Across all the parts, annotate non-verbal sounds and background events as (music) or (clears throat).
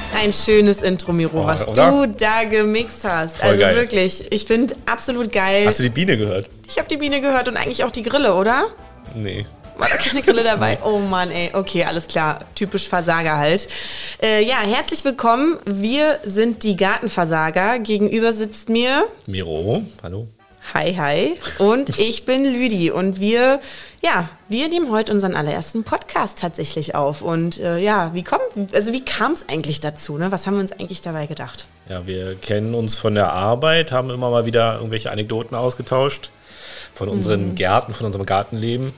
Das ein schönes Intro, Miro, Oh, was oder? du da gemixt hast. Voll also geil. wirklich, ich finde absolut geil. Hast du die Biene gehört? ich habe die Biene gehört und eigentlich auch die Grille, oder? Nee. War da keine Grille dabei? (laughs) Oh Mann, ey. Okay, alles klar. Typisch Versager halt. Äh, ja, herzlich willkommen. Wir sind die Gartenversager. Gegenüber sitzt mir Miro, hallo. Hi, hi. Und (laughs) ich bin Lüdi. Und wir, ja, wir nehmen heute unseren allerersten Podcast tatsächlich auf. Und äh, ja, wie kommt, also wie kam es eigentlich dazu? Ne? Was haben wir uns eigentlich dabei gedacht? Ja, wir kennen uns von der Arbeit, haben immer mal wieder irgendwelche Anekdoten ausgetauscht von unseren Gärten, von unserem Gartenleben.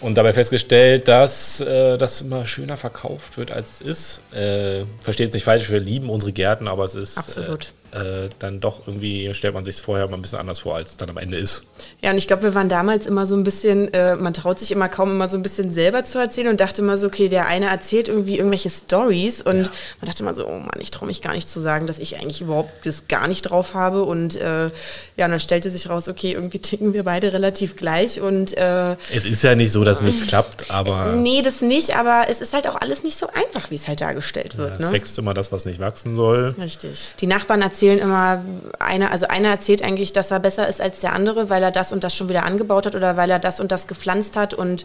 Und dabei festgestellt, dass äh, das immer schöner verkauft wird, als es ist. Äh, Versteht es nicht falsch, wir lieben unsere Gärten, aber es ist Absolut. Äh, äh, dann doch irgendwie, stellt man sich es vorher mal ein bisschen anders vor, als es dann am Ende ist. Ja, und ich glaube, wir waren damals immer so ein bisschen, äh, man traut sich immer kaum immer so ein bisschen selber zu erzählen und dachte immer so, okay, der eine erzählt irgendwie irgendwelche Stories und man dachte immer so, oh Mann, ich traue mich gar nicht zu sagen, dass ich eigentlich überhaupt das gar nicht drauf habe und äh, ja, und dann stellte sich raus, okay, irgendwie ticken wir beide relativ gleich und äh, Es ist ja nicht so, dass nichts klappt, aber nee, das nicht, aber es ist halt auch alles nicht so einfach, wie es halt dargestellt wird. es ne? wächst immer das, was nicht wachsen soll. Richtig. Die Nachbarn erzählen immer, einer, also einer erzählt eigentlich, dass er besser ist als der andere, weil er das und das schon wieder angebaut hat oder weil er das und das gepflanzt hat und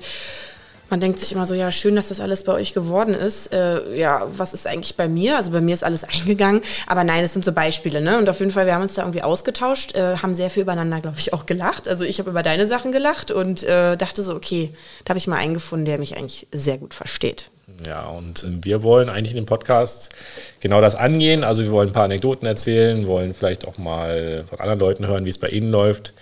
man denkt sich immer so, ja, schön, dass das alles bei euch geworden ist. Äh, ja, was ist eigentlich bei mir? Also bei mir ist alles (laughs) eingegangen. Aber nein, das sind so Beispiele, ne? Und auf jeden Fall, wir haben uns da irgendwie ausgetauscht, äh, haben sehr viel übereinander, glaube ich, auch gelacht. Also ich habe über deine Sachen gelacht und äh, dachte so, okay, da habe ich mal einen gefunden, der mich eigentlich sehr gut versteht. Ja, und ähm, wir wollen eigentlich in dem Podcast genau das angehen. Also wir wollen ein paar Anekdoten erzählen, wollen vielleicht auch mal von anderen Leuten hören, wie es bei ihnen läuft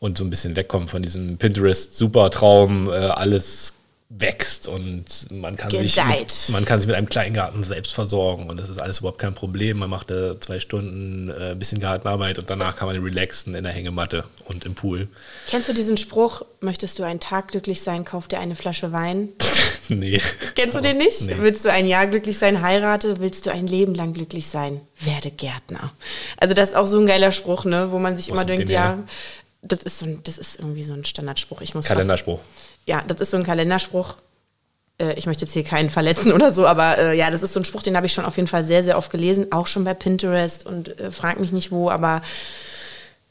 und so ein bisschen wegkommen von diesem Pinterest-Supertraum, äh, alles wächst und man kann, sich mit, man kann sich mit einem Kleingarten selbst versorgen und das ist alles überhaupt kein Problem. Man macht da zwei Stunden äh, ein bisschen Gartenarbeit und danach kann man relaxen in der Hängematte und im Pool. Kennst du diesen Spruch, möchtest du einen Tag glücklich sein, kauf dir eine Flasche Wein? (laughs) nee. Kennst du den nicht? Nee. Willst du ein Jahr glücklich sein, heirate? Willst du ein Leben lang glücklich sein, werde Gärtner. Also das ist auch so ein geiler Spruch, ne? wo man sich Wo immer denkt, den ja? Das ist, so ein, das ist irgendwie so ein Standardspruch. Ich muss fast, Kalenderspruch. ja, das ist so ein Kalenderspruch. Äh, Ich möchte jetzt hier keinen verletzen oder so, aber äh, ja, das ist so ein Spruch, den habe ich schon auf jeden Fall sehr, sehr oft gelesen, auch schon bei Pinterest und äh, frag mich nicht wo, aber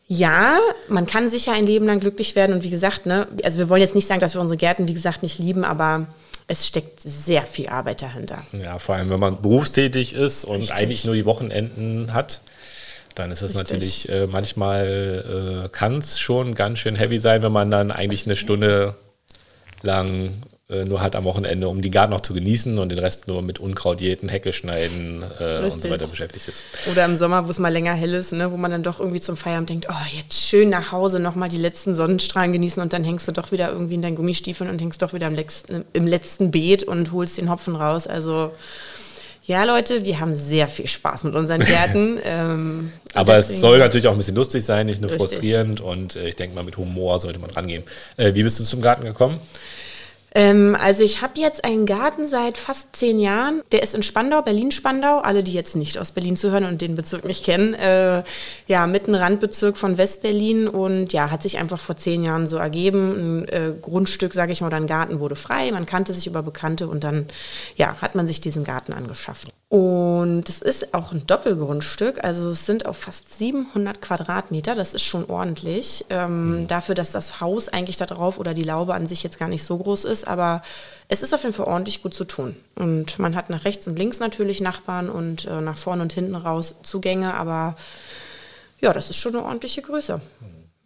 ja, man kann sicher ein Leben lang glücklich werden und wie gesagt, ne, also wir wollen jetzt nicht sagen, dass wir unsere Gärten, wie gesagt, nicht lieben, aber es steckt sehr viel Arbeit dahinter. Ja, vor allem, wenn man berufstätig ist und Richtig. eigentlich nur die Wochenenden hat, dann ist es natürlich äh, manchmal äh, kann es schon ganz schön heavy sein, wenn man dann eigentlich eine Stunde lang äh, nur hat am Wochenende, um die Garten noch zu genießen und den Rest nur mit Unkraut jäten, Hecke schneiden äh, und so weiter beschäftigt ist. Oder im Sommer, wo es mal länger hell ist, ne, wo man dann doch irgendwie zum Feierabend denkt, oh, jetzt schön nach Hause, nochmal die letzten Sonnenstrahlen genießen und dann hängst du doch wieder irgendwie in deinen Gummistiefeln und hängst doch wieder im letzten, im letzten Beet und holst den Hopfen raus. Also ja, Leute, wir haben sehr viel Spaß mit unseren (laughs) Gärten. ähm, Aber es soll natürlich auch ein bisschen lustig sein, nicht nur Richtig. frustrierend und äh, ich denke mal mit Humor sollte man rangehen. Äh, wie bist du zum Garten gekommen? Ähm, also ich habe jetzt einen Garten seit fast zehn Jahren. Der ist in Spandau, Berlin-Spandau. Alle, die jetzt nicht aus Berlin zuhören und den Bezirk nicht kennen. Äh, ja, mitten Randbezirk von Westberlin. Und ja, hat sich einfach vor zehn Jahren so ergeben. Ein äh, Grundstück, sage ich mal, oder ein Garten wurde frei. Man kannte sich über Bekannte und dann ja, hat man sich diesen Garten angeschafft. Und es ist auch ein Doppelgrundstück. Also es sind auf fast 700 Quadratmeter. Das ist schon ordentlich. Ähm, Dafür, dass das Haus eigentlich da drauf oder die Laube an sich jetzt gar nicht so groß ist. Aber es ist auf jeden Fall ordentlich gut zu tun. Und man hat nach rechts und links natürlich Nachbarn und äh, nach vorne und hinten raus Zugänge. Aber ja, das ist schon eine ordentliche Größe.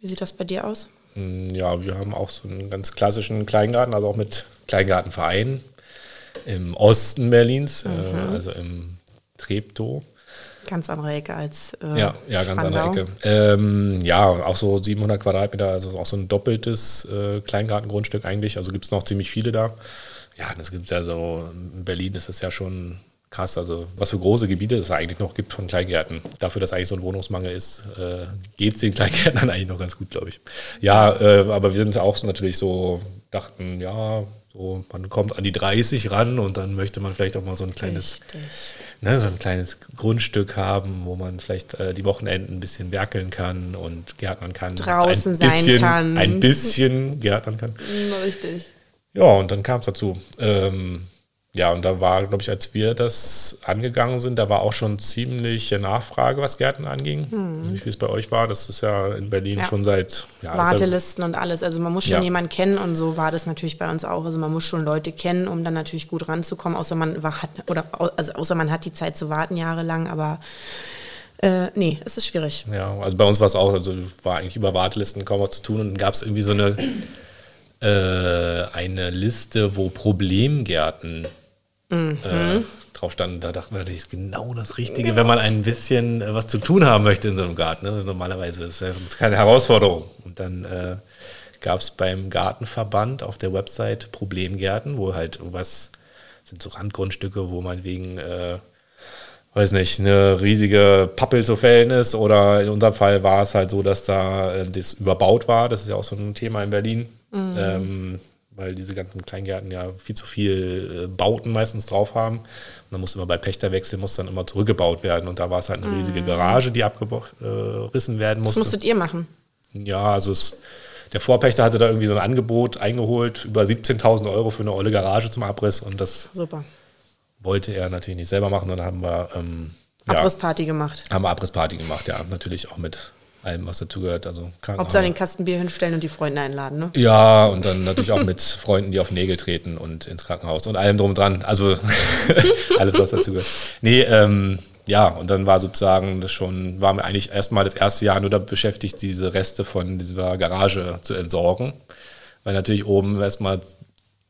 Wie sieht das bei dir aus? Mm, Ja, wir haben auch so einen ganz klassischen Kleingarten, also auch mit Kleingartenverein im Osten Berlins, Mhm. äh, also im Treptow. Ganz andere Ecke als äh, Ja, ja, ganz Spandau. andere Ecke. Ähm, ja, auch so 700 Quadratmeter, also auch so ein doppeltes äh, Kleingartengrundstück eigentlich. Also gibt es noch ziemlich viele da. Ja, das gibt ja so, in Berlin ist das ja schon krass, also was für große Gebiete es eigentlich noch gibt von Kleingärten. Dafür, dass eigentlich so ein Wohnungsmangel ist, äh, geht es den Kleingärtnern (laughs) eigentlich noch ganz gut, glaube ich. Ja, äh, aber wir sind auch so natürlich so, dachten, ja, so, man kommt an die 30 ran und dann möchte man vielleicht auch mal so ein kleines ne, so ein kleines Grundstück haben, wo man vielleicht äh, die Wochenenden ein bisschen werkeln kann und gärtnern kann. Draußen ein sein bisschen, kann. Ein bisschen gärtnern kann. Mm, Richtig. Ja, und dann kam es dazu. Ähm, ja, und da war, glaube ich, als wir das angegangen sind, da war auch schon ziemliche Nachfrage, was Gärten anging. Hm. Also, wie es bei euch war, das ist ja in Berlin ja. schon seit ja, Wartelisten und alles. Also man muss schon ja. jemanden kennen und so war das natürlich bei uns auch. Also man muss schon Leute kennen, um dann natürlich gut ranzukommen, außer man war, hat oder also außer man hat die Zeit zu warten jahrelang, aber äh, nee, es ist schwierig. Ja, also bei uns war es auch, also war eigentlich über Wartelisten kaum was zu tun und dann gab es irgendwie so eine äh, eine Liste, wo Problemgärten mhm. äh, drauf standen. Da dachten wir, das ist genau das Richtige, wenn man ein bisschen äh, was zu tun haben möchte in so einem Garten. Ne? Normalerweise ist das keine Herausforderung. Und dann äh, gab es beim Gartenverband auf der Website Problemgärten, wo halt was sind so Randgrundstücke, wo man wegen äh, weiß nicht, eine riesige Pappel zu fällen ist. Oder in unserem Fall war es halt so, dass da äh, das überbaut war. Das ist ja auch so ein Thema in Berlin. Mhm. Ähm, weil diese ganzen Kleingärten ja viel zu viel äh, Bauten meistens drauf haben. Und dann muss immer bei Pächterwechsel muss dann immer zurückgebaut werden. Und da war es halt eine riesige mhm. Garage, die abgerissen äh, werden musste. Das musstet ihr machen? Ja, also es, der Vorpächter hatte da irgendwie so ein Angebot eingeholt, über 17.000 Euro für eine olle Garage zum Abriss. Und das Super. wollte er natürlich nicht selber machen. Und dann haben wir ähm, Abrissparty ja, gemacht. Haben wir Abrissparty gemacht, ja. Natürlich auch mit allem, was dazugehört. Also Hauptsache den Kasten Bier hinstellen und die Freunde einladen, ne? Ja, und dann natürlich auch mit (laughs) Freunden, die auf Nägel treten und ins Krankenhaus und allem drum dran. Also (laughs) alles, was dazugehört. Nee, ähm, ja, und dann war sozusagen das schon, waren wir eigentlich erstmal das erste Jahr nur damit beschäftigt, diese Reste von dieser Garage zu entsorgen. Weil natürlich oben erstmal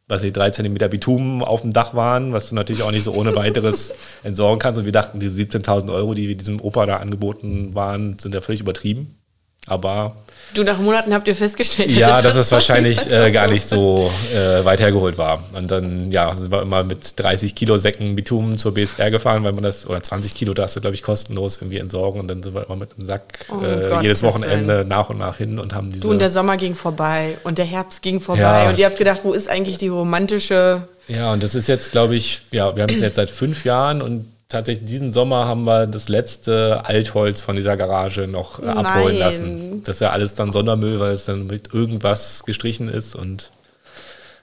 was die drei Zentimeter Bitumen auf dem Dach waren, was du natürlich auch nicht so ohne weiteres (laughs) entsorgen kannst. Und wir dachten, diese 17.000 Euro, die diesem Opa da angeboten waren, sind ja völlig übertrieben. Aber Du, nach Monaten habt ihr festgestellt, ja, dass es wahrscheinlich äh, gar nicht so äh, weit hergeholt war. Und dann, ja, sind wir immer mit 30 Kilo Säcken Bitumen zur BSR gefahren, weil man das, oder 20 Kilo darfst du, glaube ich, kostenlos irgendwie entsorgen. Und dann sind wir immer mit einem Sack oh äh, Gott, jedes Wochenende nach und nach hin und haben diese. Du und der Sommer ging vorbei und der Herbst ging vorbei. Ja. Und ihr habt gedacht, wo ist eigentlich die romantische. Ja, und das ist jetzt, glaube ich, ja, wir haben es jetzt seit fünf Jahren und tatsächlich diesen Sommer haben wir das letzte Altholz von dieser Garage noch äh, abholen lassen. Das ist ja alles dann Sondermüll, weil es dann mit irgendwas gestrichen ist und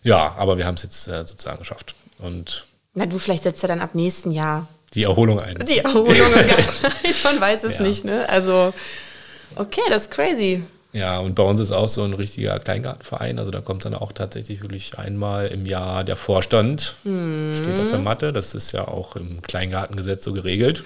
ja, aber wir haben es jetzt äh, sozusagen geschafft. Und Na du, vielleicht setzt ja dann ab nächsten Jahr die Erholung ein. Die Erholung. (laughs) Man weiß es ja. nicht, ne? Also, okay, das ist crazy. Ja, und bei uns ist auch so ein richtiger Kleingartenverein. Also da kommt dann auch tatsächlich wirklich einmal im Jahr der Vorstand, mhm. steht auf der Matte. Das ist ja auch im Kleingartengesetz so geregelt.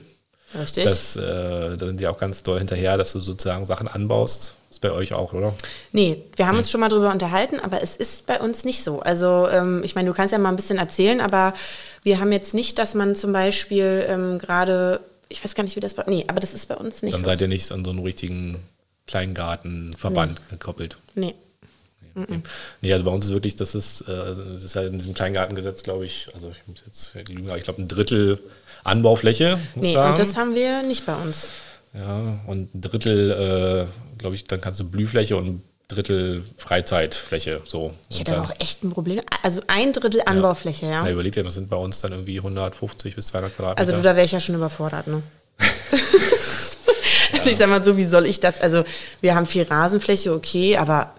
Richtig. Das, äh, da sind die auch ganz doll hinterher, dass du sozusagen Sachen anbaust. Ist bei euch auch, oder? Nee, wir haben nee. uns schon mal drüber unterhalten, aber es ist bei uns nicht so. Also ähm, ich meine, du kannst ja mal ein bisschen erzählen, aber wir haben jetzt nicht, dass man zum Beispiel ähm, gerade, ich weiß gar nicht, wie das bei, nee, aber das ist bei uns nicht Dann so. seid ihr nicht an so einem richtigen Kleingartenverband nee. gekoppelt. Nee. Nee, nee. nee, also bei uns ist wirklich, das ist, äh, das ist halt in diesem Kleingartengesetz, glaube ich, also ich muss jetzt lügen, ich glaube ein Drittel Anbaufläche. Nee, sagen. und das haben wir nicht bei uns. Ja, und ein Drittel, äh, glaube ich, dann kannst du Blühfläche und ein Drittel Freizeitfläche. So. Ich hätte aber auch echt ein Problem. Also ein Drittel Anbaufläche, ja. ja. überleg dir, das sind bei uns dann irgendwie 150 bis 200 Quadratmeter. Also du, da wäre ich ja schon überfordert, ne? (laughs) Ich sag mal so, wie soll ich das? Also wir haben viel Rasenfläche, okay, aber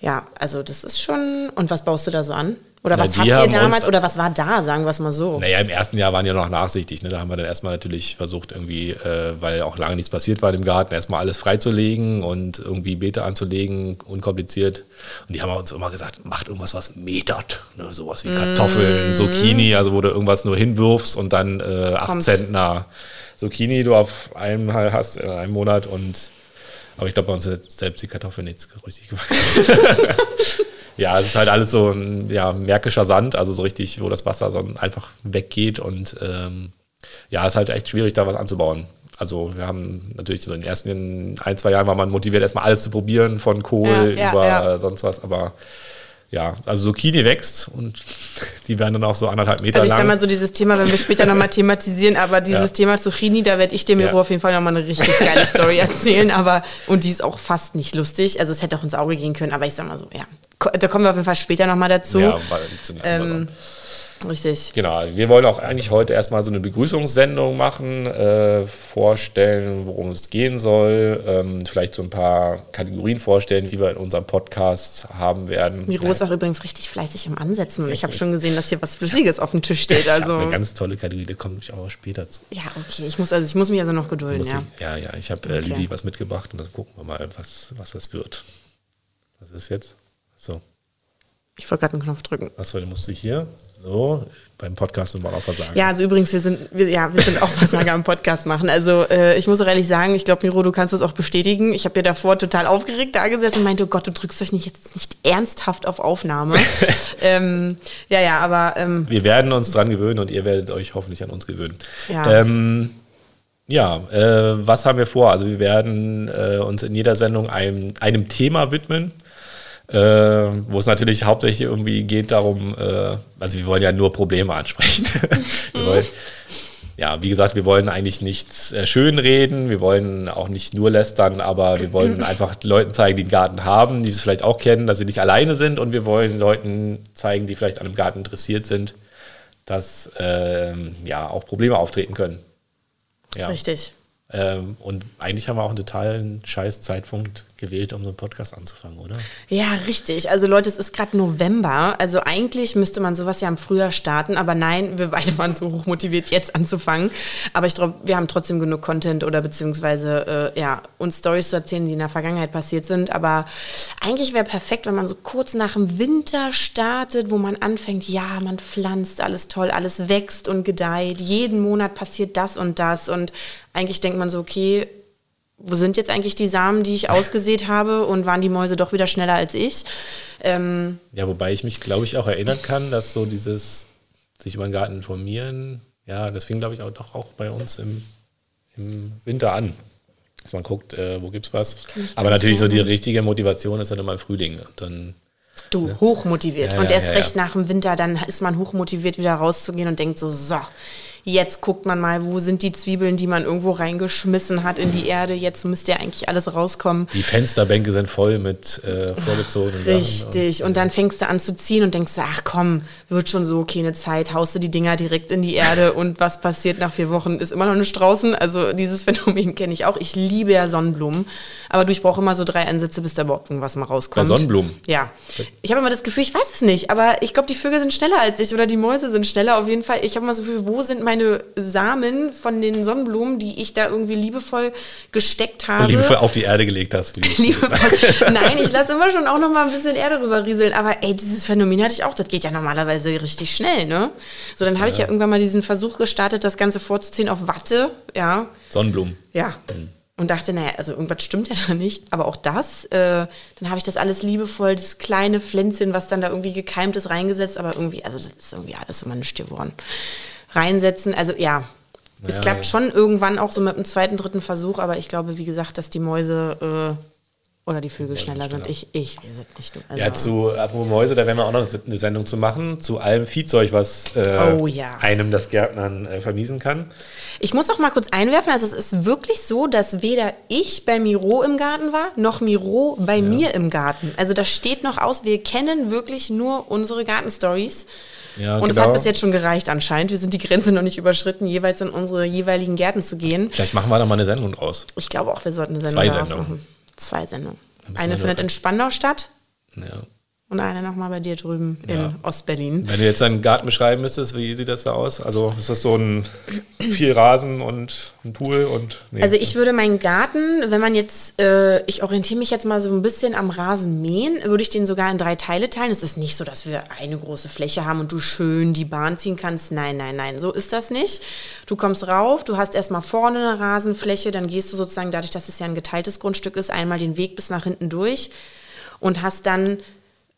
ja, also das ist schon. Und was baust du da so an? Oder was Na, habt ihr damals, oder was war da, sagen wir es mal so? Naja, im ersten Jahr waren ja noch nachsichtig. Ne? Da haben wir dann erstmal natürlich versucht, irgendwie, äh, weil auch lange nichts passiert war im Garten, erstmal alles freizulegen und irgendwie Beete anzulegen, unkompliziert. Und die haben uns immer gesagt, macht irgendwas, was metert. Ne? Sowas wie Kartoffeln, mm. Zucchini, also wo du irgendwas nur hinwirfst und dann äh, 8 Zentner Zucchini du auf einmal hast in einem Monat und aber ich glaube, bei uns selbst die Kartoffel nichts richtig gewachsen. (laughs) ja, es ist halt alles so ein ja, märkischer Sand, also so richtig, wo das Wasser so einfach weggeht und ähm, ja, es ist halt echt schwierig, da was anzubauen. Also wir haben natürlich so in den ersten ein, zwei Jahren war man motiviert, erstmal alles zu probieren, von Kohl ja, über ja. sonst was, aber ja, also Zucchini wächst und (laughs) die werden dann auch so anderthalb Meter lang. Also ich sag mal so dieses Thema, wenn wir später nochmal thematisieren, aber dieses ja. Thema Zucchini, da werde ich dem ja. auf jeden Fall nochmal eine richtig geile Story erzählen, aber und die ist auch fast nicht lustig, also es hätte auch ins Auge gehen können, aber ich sag mal so, ja, da kommen wir auf jeden Fall später nochmal dazu. Ja, ähm, Richtig. Genau, wir wollen auch eigentlich heute erstmal so eine Begrüßungssendung machen, äh, vorstellen, worum es gehen soll, ähm, vielleicht so ein paar Kategorien vorstellen, die wir in unserem Podcast haben werden. Miro ist auch übrigens richtig fleißig im Ansetzen und ich habe schon gesehen, dass hier was Flüssiges auf dem Tisch steht. Also eine ganz tolle Kategorie, da komme ich auch später zu. Ja, okay, ich muss, also ich muss mich also noch gedulden, ja. Ich, ja, ja, ich habe äh, okay. Lili was mitgebracht und das gucken wir mal, was, was das wird. Was ist jetzt? So. Ich wollte gerade einen Knopf drücken. Achso, den musst du hier. So, beim Podcast sind wir auch Versager. Ja, also übrigens, wir sind, wir, ja, wir sind auch Versager am Podcast machen. Also äh, ich muss auch ehrlich sagen, ich glaube, Miro, du kannst das auch bestätigen. Ich habe ja davor total aufgeregt da gesessen und meinte, oh Gott, du drückst euch nicht jetzt nicht ernsthaft auf Aufnahme. (laughs) ähm, ja, ja, aber. Ähm, wir werden uns dran gewöhnen und ihr werdet euch hoffentlich an uns gewöhnen. Ja. Ähm, ja, äh, was haben wir vor? Also wir werden äh, uns in jeder Sendung einem, einem Thema widmen äh, wo es natürlich hauptsächlich irgendwie geht darum, äh, also wir wollen ja nur Probleme ansprechen. (laughs) wollen, ja, wie gesagt, wir wollen eigentlich nichts äh, schönreden, wir wollen auch nicht nur lästern, aber wir wollen (clears throat) einfach Leuten zeigen, die einen Garten haben, die es vielleicht auch kennen, dass sie nicht alleine sind und wir wollen Leuten zeigen, die vielleicht an einem Garten interessiert sind, dass ähm, ja auch Probleme auftreten können. Ja. Richtig. Ähm, und eigentlich haben wir auch einen totalen scheiß Zeitpunkt gewählt, um so einen Podcast anzufangen, oder? Ja, richtig. Also Leute, es ist gerade November. Also eigentlich müsste man sowas ja im Frühjahr starten, aber nein, wir beide waren so hochmotiviert, jetzt anzufangen. Aber ich glaube, wir haben trotzdem genug Content oder beziehungsweise äh, ja, uns Stories zu erzählen, die in der Vergangenheit passiert sind. Aber eigentlich wäre perfekt, wenn man so kurz nach dem Winter startet, wo man anfängt, ja, man pflanzt, alles toll, alles wächst und gedeiht. Jeden Monat passiert das und das und eigentlich denkt man so, okay, wo sind jetzt eigentlich die Samen, die ich ausgesät habe und waren die Mäuse doch wieder schneller als ich? Ähm ja, wobei ich mich, glaube ich, auch erinnern kann, dass so dieses sich über den Garten informieren, ja, das fing, glaube ich, auch doch auch bei uns im, im Winter an. Dass man guckt, äh, wo gibt's was. Aber natürlich so die richtige Motivation ist dann immer im Frühling. Und dann Du, ne? hochmotiviert. Ja, und erst ja, recht nach dem Winter, dann ist man hochmotiviert, wieder rauszugehen und denkt so, so, Jetzt guckt man mal, wo sind die Zwiebeln, die man irgendwo reingeschmissen hat in die Erde. Jetzt müsste ja eigentlich alles rauskommen. Die Fensterbänke sind voll mit äh, vorgezogenen Richtig. Und, und dann fängst du an zu ziehen und denkst, ach komm, wird schon so okay eine Zeit, haust du die Dinger direkt in die Erde (laughs) und was passiert nach vier Wochen? Ist immer noch nicht draußen. Also dieses (laughs) Phänomen kenne ich auch. Ich liebe ja Sonnenblumen. Aber du, ich brauche immer so drei Ansätze, bis da überhaupt irgendwas mal rauskommt. Bei Sonnenblumen? Ja. Ich habe immer das Gefühl, ich weiß es nicht, aber ich glaube, die Vögel sind schneller als ich oder die Mäuse sind schneller. Auf jeden Fall, ich habe immer so viel, wo sind meine meine Samen von den Sonnenblumen, die ich da irgendwie liebevoll gesteckt habe. Und liebevoll auf die Erde gelegt hast. (laughs) liebevoll. Nein, ich lasse immer schon auch noch mal ein bisschen Erde drüber rieseln. Aber ey, dieses Phänomen hatte ich auch. Das geht ja normalerweise richtig schnell, ne? So, dann habe ja. ich ja irgendwann mal diesen Versuch gestartet, das Ganze vorzuziehen auf Watte, ja. Sonnenblumen. Ja. Mhm und dachte, naja, also irgendwas stimmt ja da nicht. Aber auch das, äh, dann habe ich das alles liebevoll, das kleine Pflänzchen, was dann da irgendwie gekeimt ist, reingesetzt. Aber irgendwie, also das ist irgendwie alles immer nicht geworden reinsetzen. Also ja, es klappt schon irgendwann auch so mit dem zweiten, dritten Versuch, aber ich glaube, wie gesagt, dass die Mäuse äh, oder die Vögel schneller sind. Ich, ich, wir sind nicht du. Also ja, zu apropos Mäuse, da werden wir auch noch eine Sendung zu machen, zu allem Viehzeug, was äh, oh, ja. einem das Gärtnern äh, vermiesen kann. Ich muss auch mal kurz einwerfen, also es ist wirklich so, dass weder ich bei Miro im Garten war, noch Miro bei ja. mir im Garten. Also das steht noch aus, wir kennen wirklich nur unsere Gartenstories. Ja, und es genau. hat bis jetzt schon gereicht anscheinend. Wir sind die Grenze noch nicht überschritten, jeweils in unsere jeweiligen Gärten zu gehen. Vielleicht machen wir da mal eine Sendung draus. Ich glaube auch, wir sollten eine Sendung Zwei Sendungen. machen. Zwei Sendungen. Eine findet in Spandau statt. Ja und eine nochmal bei dir drüben ja. in Ostberlin. Wenn du jetzt deinen Garten beschreiben müsstest, wie sieht das da aus? Also ist das so ein (clears throat) viel Rasen und ein Pool und. Nee. Also ich würde meinen Garten, wenn man jetzt, äh, ich orientiere mich jetzt mal so ein bisschen am Rasen mähen, würde ich den sogar in drei Teile teilen. Es ist nicht so, dass wir eine große Fläche haben und du schön die Bahn ziehen kannst. Nein, nein, nein, so ist das nicht. Du kommst rauf, du hast erstmal vorne eine Rasenfläche, dann gehst du sozusagen dadurch, dass es ja ein geteiltes Grundstück ist, einmal den Weg bis nach hinten durch und hast dann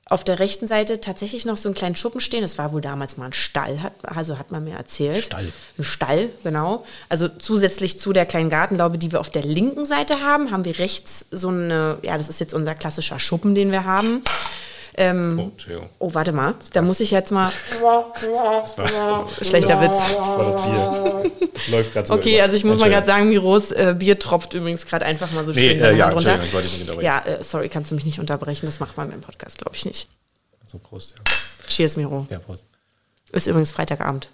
auf der rechten Seite tatsächlich noch so einen kleinen Schuppen stehen. Das war wohl damals mal ein Stall, hat, also hat man mir erzählt. Stall. Ein Stall, genau. Also zusätzlich zu der kleinen Gartenlaube, die wir auf der linken Seite haben, haben wir rechts so eine, ja, das ist jetzt unser klassischer Schuppen, den wir haben. Ähm, oh, oh, warte mal, da muss ich jetzt mal. Schlechter Witz. Das war das Bier. Das läuft gerade so. Okay, also ich muss mal gerade sagen, Miros äh, Bier tropft übrigens gerade einfach mal so schön nee, äh, ja, runter. Ja, äh, sorry, kannst du mich nicht unterbrechen. Das macht man im Podcast, glaube ich nicht. So, Prost, ja. Cheers, Miro. Ja, Prost. Ist übrigens Freitagabend.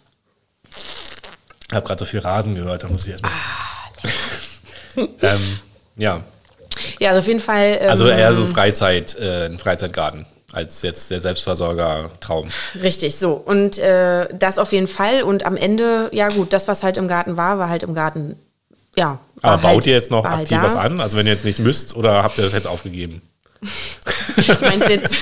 Ich habe gerade so viel Rasen gehört, da muss ich erstmal. Ah, ähm, ja. Ja, also auf jeden Fall. Ähm, also eher so Freizeit, äh, ein Freizeitgarten als jetzt der Selbstversorger-Traum. Richtig, so. Und äh, das auf jeden Fall. Und am Ende, ja gut, das, was halt im Garten war, war halt im Garten, ja. Aber baut halt, ihr jetzt noch aktiv halt was an? Also wenn ihr jetzt nicht müsst oder habt ihr das jetzt aufgegeben? (laughs) Meinst du jetzt?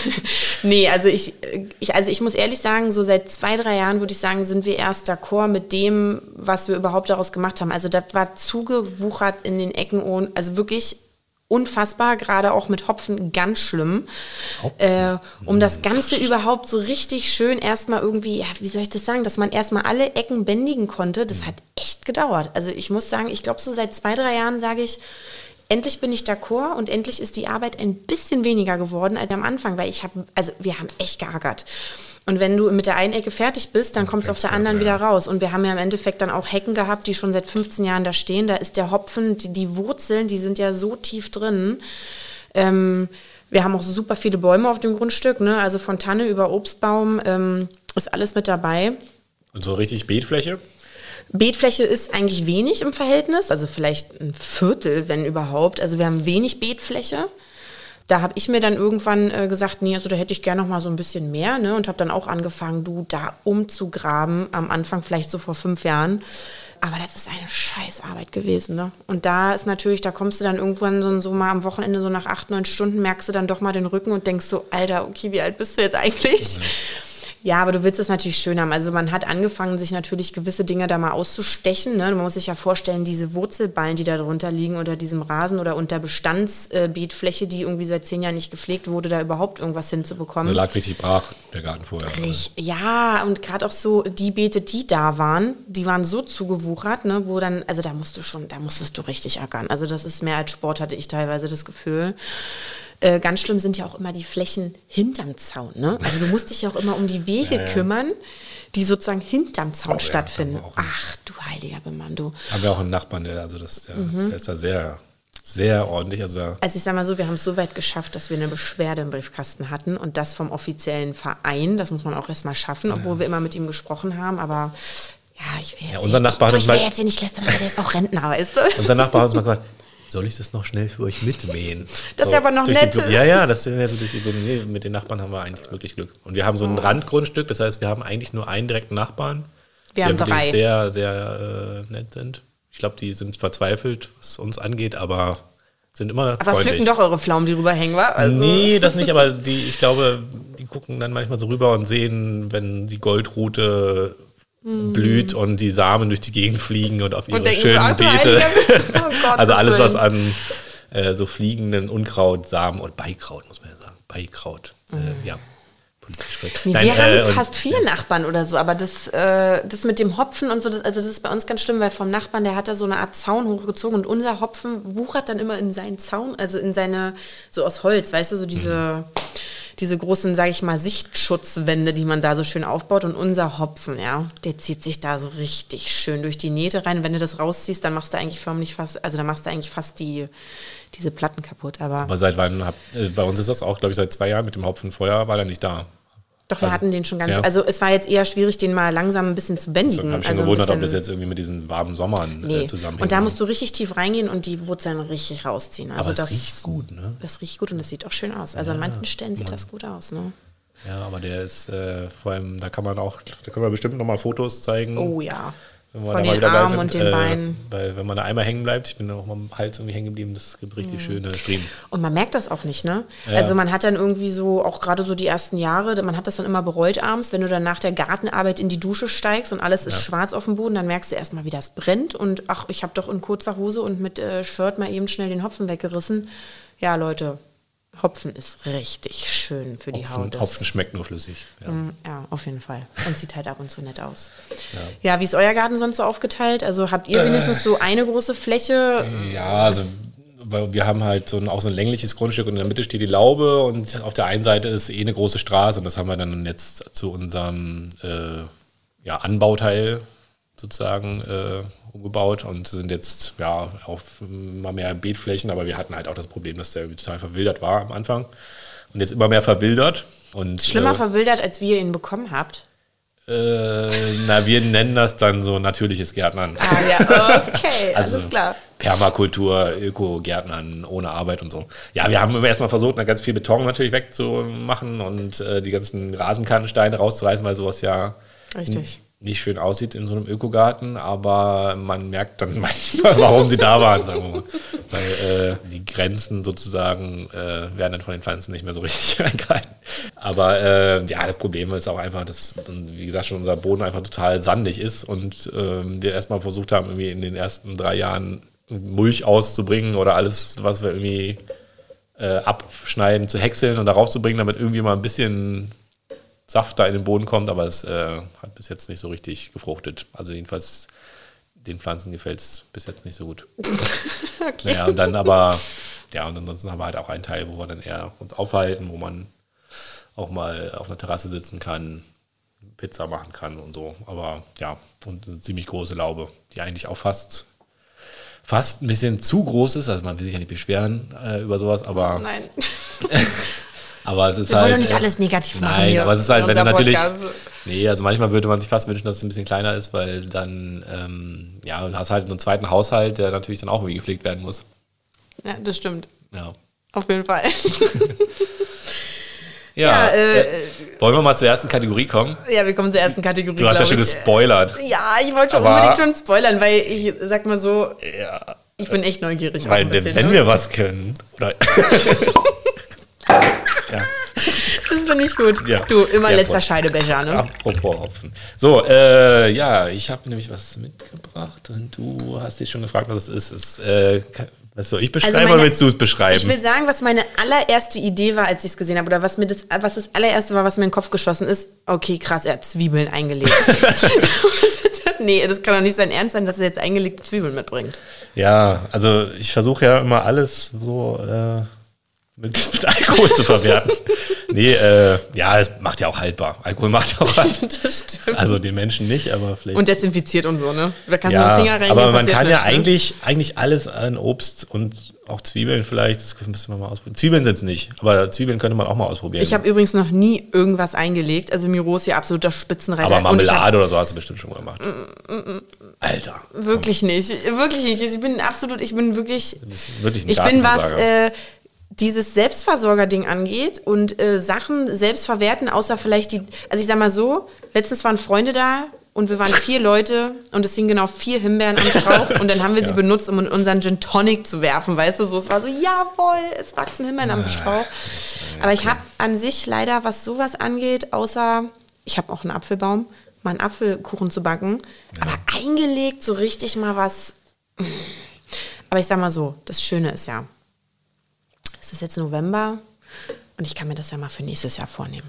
nee, also ich, ich, also ich muss ehrlich sagen, so seit zwei, drei Jahren würde ich sagen, sind wir erst d'accord mit dem, was wir überhaupt daraus gemacht haben. Also das war zugewuchert in den Ecken und also wirklich unfassbar, gerade auch mit Hopfen ganz schlimm. Äh, um das Ganze überhaupt so richtig schön erstmal irgendwie, ja, wie soll ich das sagen, dass man erstmal alle Ecken bändigen konnte, das hat echt gedauert. Also ich muss sagen, ich glaube so seit zwei, drei Jahren sage ich, endlich bin ich d'accord und endlich ist die Arbeit ein bisschen weniger geworden als am Anfang, weil ich habe, also wir haben echt geärgert. Und wenn du mit der einen Ecke fertig bist, dann kommst du auf der anderen ja. wieder raus. Und wir haben ja im Endeffekt dann auch Hecken gehabt, die schon seit 15 Jahren da stehen. Da ist der Hopfen, die, die Wurzeln, die sind ja so tief drin. Ähm, wir haben auch super viele Bäume auf dem Grundstück, ne? also von Tanne über Obstbaum ähm, ist alles mit dabei. Und so richtig Beetfläche? Beetfläche ist eigentlich wenig im Verhältnis, also vielleicht ein Viertel, wenn überhaupt. Also wir haben wenig Beetfläche da habe ich mir dann irgendwann äh, gesagt, nee, also da hätte ich gerne noch mal so ein bisschen mehr, ne? Und habe dann auch angefangen, du da umzugraben, am Anfang vielleicht so vor fünf Jahren. Aber das ist eine Scheißarbeit gewesen, ne? Und da ist natürlich, da kommst du dann irgendwann so, so mal am Wochenende, so nach acht, neun Stunden, merkst du dann doch mal den Rücken und denkst so, Alter, okay, wie alt bist du jetzt eigentlich? Mhm. Ja, aber du willst es natürlich schön haben. Also man hat angefangen, sich natürlich gewisse Dinge da mal auszustechen. Ne? Man muss sich ja vorstellen, diese Wurzelballen, die da drunter liegen unter diesem Rasen oder unter Bestandsbeetfläche, die irgendwie seit zehn Jahren nicht gepflegt wurde, da überhaupt irgendwas hinzubekommen. Da lag richtig brach, der Garten vorher. Richtig. Ja, und gerade auch so die Beete, die da waren, die waren so zugewuchert, ne, wo dann, also da musst du schon, da musstest du richtig ackern. Also das ist mehr als Sport, hatte ich teilweise das Gefühl. Äh, ganz schlimm sind ja auch immer die Flächen hinterm Zaun. Ne? Also du musst dich ja auch immer um die Wege ja, ja. kümmern, die sozusagen hinterm Zaun oh, stattfinden. Ja, Ach, du heiliger Bemann, du. Haben wir auch einen Nachbarn, der, also das, der, mhm. der ist da sehr sehr ordentlich. Also, also ich sage mal so, wir haben es so weit geschafft, dass wir eine Beschwerde im Briefkasten hatten und das vom offiziellen Verein. Das muss man auch erstmal schaffen, obwohl ja. wir immer mit ihm gesprochen haben. Aber ja, ich will jetzt, ja, unser Nachbar ich, hat ich will jetzt hier nicht lästern, aber der ist auch Rentner, weißt du? Unser Nachbar hat uns mal (laughs) gesagt, soll ich das noch schnell für euch mitmähen? (laughs) Das ist so, ja aber noch nett. Ja, ja, das ist ja so durch die nee, Mit den Nachbarn haben wir eigentlich wirklich Glück. Und wir haben so ein oh. Randgrundstück, das heißt, wir haben eigentlich nur einen direkten Nachbarn. Wir haben drei. Die sehr, sehr äh, nett sind. Ich glaube, die sind verzweifelt, was uns angeht, aber sind immer Aber freundlich. pflücken doch eure Pflaumen, die rüberhängen, wa? Also. Nee, das nicht, aber (laughs) die, ich glaube, die gucken dann manchmal so rüber und sehen, wenn die Goldrute Mhm. blüht und die Samen durch die Gegend fliegen und auf ihre und schönen Beete. (laughs) Oh also alles, was an äh, so fliegenden Unkraut, Samen und Beikraut, muss man ja sagen. Beikraut. Äh, mhm. Äh, ja. Nee, Nein, wir äh, haben fast vier Nachbarn oder so, aber das, äh, das mit dem Hopfen und so, das, also das ist bei uns ganz schlimm, weil vom Nachbarn, der hat da so eine Art Zaun hochgezogen und unser Hopfen wuchert dann immer in seinen Zaun, also in seine, so aus Holz, weißt du, so diese. Mhm diese großen, sage ich mal, Sichtschutzwände, die man da so schön aufbaut. Und unser Hopfen, ja, der zieht sich da so richtig schön durch die Nähte rein. Wenn du das rausziehst, dann machst du eigentlich förmlich fast, also dann machst du eigentlich fast die, diese Platten kaputt. Aber, aber seit wann, hab, äh, bei uns ist das auch, glaube ich, seit zwei Jahren mit dem Hopfen. Vorher war er nicht da. Doch, wir also, hatten den schon ganz. Ja. Also es war jetzt eher schwierig, den mal langsam ein bisschen zu bändigen. Ich habe schon also gewundert, ob das jetzt irgendwie mit diesen warmen Sommern äh, nee. äh, zusammenhängt. Und da musst du richtig tief reingehen und die Wurzeln richtig rausziehen. Also Aber das riecht gut, ne? Das riecht gut und das sieht auch schön aus. Also ja, an manchen Stellen sieht Mann. das gut aus, ne? Ja, aber der ist äh, vor allem, da kann man auch, da können wir bestimmt nochmal Fotos zeigen. Oh ja. Von den Armen und den äh, Beinen. Weil wenn man da einmal hängen bleibt, ich bin da auch mal am Hals irgendwie hängen geblieben, das gibt richtig mhm. schöne Striemen. Und man merkt das auch nicht, ne? Ja. Also man hat dann irgendwie so, auch gerade so die ersten Jahre, man hat das dann immer bereut abends, wenn du dann nach der Gartenarbeit in die Dusche steigst und alles ist ja. schwarz auf dem Boden, dann merkst du erstmal, wie das brennt und ach, ich habe doch in kurzer Hose und mit äh, Shirt mal eben schnell den Hopfen weggerissen. Ja, Leute, Hopfen ist richtig schön für die Hopfen, Haut. Hopfen schmeckt nur flüssig. Ja. Mm, ja. auf jeden Fall. Und sieht halt ab und zu nett aus. Ja, ja wie ist euer Garten sonst so aufgeteilt? Also habt ihr wenigstens so eine große Fläche? Ja, also weil wir haben halt so ein, auch so ein längliches Grundstück und in der Mitte steht die Laube und auf der einen Seite ist eh eine große Straße und das haben wir dann jetzt zu unserem äh, ja, Anbauteil sozusagen äh, umgebaut und sind jetzt ja auf immer mehr Beetflächen, aber wir hatten halt auch das Problem, dass der total verwildert war am Anfang und jetzt immer mehr verwildert. Und, Schlimmer äh, verwildert, als wie ihr ihn bekommen habt? Äh, na, wir nennen das dann so natürliches Gärtnern. Ah ja, okay, (laughs) Also alles klar. Permakultur, Öko-Gärtnern ohne Arbeit und so. Ja, wir haben immer erstmal versucht, ganz viel Beton natürlich wegzumachen und äh, die ganzen Rasenkantensteine rauszureißen, weil sowas ja Richtig. Nicht schön aussieht in so einem Ökogarten, aber man merkt dann (laughs) manchmal, warum sie da waren, sagen wir mal. Weil äh, die Grenzen sozusagen äh, werden dann von den Pflanzen nicht mehr so richtig (laughs) eingehalten. Aber äh, ja, das Problem ist auch einfach, dass, wie gesagt, schon unser Boden einfach total sandig ist und ähm, wir erstmal versucht haben, irgendwie in den ersten drei Jahren Mulch auszubringen oder alles, was wir irgendwie äh, abschneiden, zu häckseln und darauf zu bringen, damit irgendwie mal ein bisschen Saft da in den Boden kommt, aber es äh, hat bis jetzt nicht so richtig gefruchtet. Also jedenfalls den Pflanzen gefällt es bis jetzt nicht so gut. (laughs) Okay. Naja, und dann aber, ja, und ansonsten haben wir halt auch einen Teil, wo wir dann eher uns aufhalten, wo man auch mal auf einer Terrasse sitzen kann, Pizza machen kann und so. Aber ja, und eine ziemlich große Laube, die eigentlich auch fast, fast ein bisschen zu groß ist. Also man will sich ja nicht beschweren äh, über sowas, aber, Nein, (laughs) (laughs) aber es ist wir halt. wollen doch nicht äh, alles negativ machen. Nein, aber es ist halt, wenn natürlich. Podcast. Nee, also manchmal würde man sich fast wünschen, dass es ein bisschen kleiner ist, weil dann, ähm, ja, du hast halt einen zweiten Haushalt, der natürlich dann auch irgendwie gepflegt werden muss. Ja, das stimmt. Ja. Auf jeden Fall. (laughs) Ja, Ja, äh, äh, wollen wir mal zur ersten Kategorie kommen? Ja, wir kommen zur ersten Kategorie. Du hast ja schon gespoilert. Ja, ich wollte schon unbedingt schon spoilern, weil ich sag mal so, Ja. ich bin echt neugierig. Weil, bisschen, wenn ne? wir was können. (laughs) Das finde ich gut. Ja. Du, immer Ja, letzter Prost. Scheidebecher, ne? apropos Hopfen. So, äh, ja, ich habe nämlich was mitgebracht und du hast dich schon gefragt, was es ist. Es, äh, was soll ich beschreiben Also meine- oder willst du es Ich beschreiben? will sagen, was meine allererste Idee war, als ich es gesehen habe, oder was mir das, was das allererste war, was mir in den Kopf geschossen ist. Okay, krass, er hat Zwiebeln eingelegt. (laughs) (laughs) nee, das kann doch nicht sein Ernst sein, dass er jetzt eingelegte Zwiebeln mitbringt. Ja, also ich versuche ja immer alles so äh, mit, mit Alkohol zu verwerten. (laughs) (laughs) Nee, äh, ja, es macht ja auch haltbar. Alkohol macht ja auch (laughs) haltbar. Das stimmt. Also den Menschen nicht, aber vielleicht. Und desinfiziert und so, ne? Da kannst du ja, mit dem Finger reingehen. aber man kann ja nichts, ne? eigentlich, eigentlich alles an Obst und auch Zwiebeln vielleicht, das müssen wir mal ausprobieren. Zwiebeln sind es nicht, aber Zwiebeln könnte man auch mal ausprobieren. Ich habe übrigens noch nie irgendwas eingelegt. Also Miro ist ja absoluter Spitzenreiter. aber Marmelade oder so hast du bestimmt schon mal gemacht. Alter. Wirklich nicht. Wirklich nicht. Ich bin absolut, ich bin wirklich. Wirklich ein Ich bin, was äh, dieses Selbstversorger-Ding angeht und äh, Sachen selbst verwerten, außer vielleicht die. Also ich sag mal so, letztens waren Freunde da und wir waren vier Leute und es hingen genau vier Himbeeren am Strauch (laughs) und dann haben wir sie benutzt, um in unseren Gin Tonic zu werfen, weißt du? So, es war so, jawohl, es wachsen Himbeeren Ah, am Strauch. Aber ich habe an sich leider, was sowas angeht, außer ich habe auch einen Apfelbaum, mal einen Apfelkuchen zu backen, aber eingelegt so richtig mal was. Aber ich sag mal so, das Schöne ist ja, es ist jetzt November und ich kann mir das ja mal für nächstes Jahr vornehmen.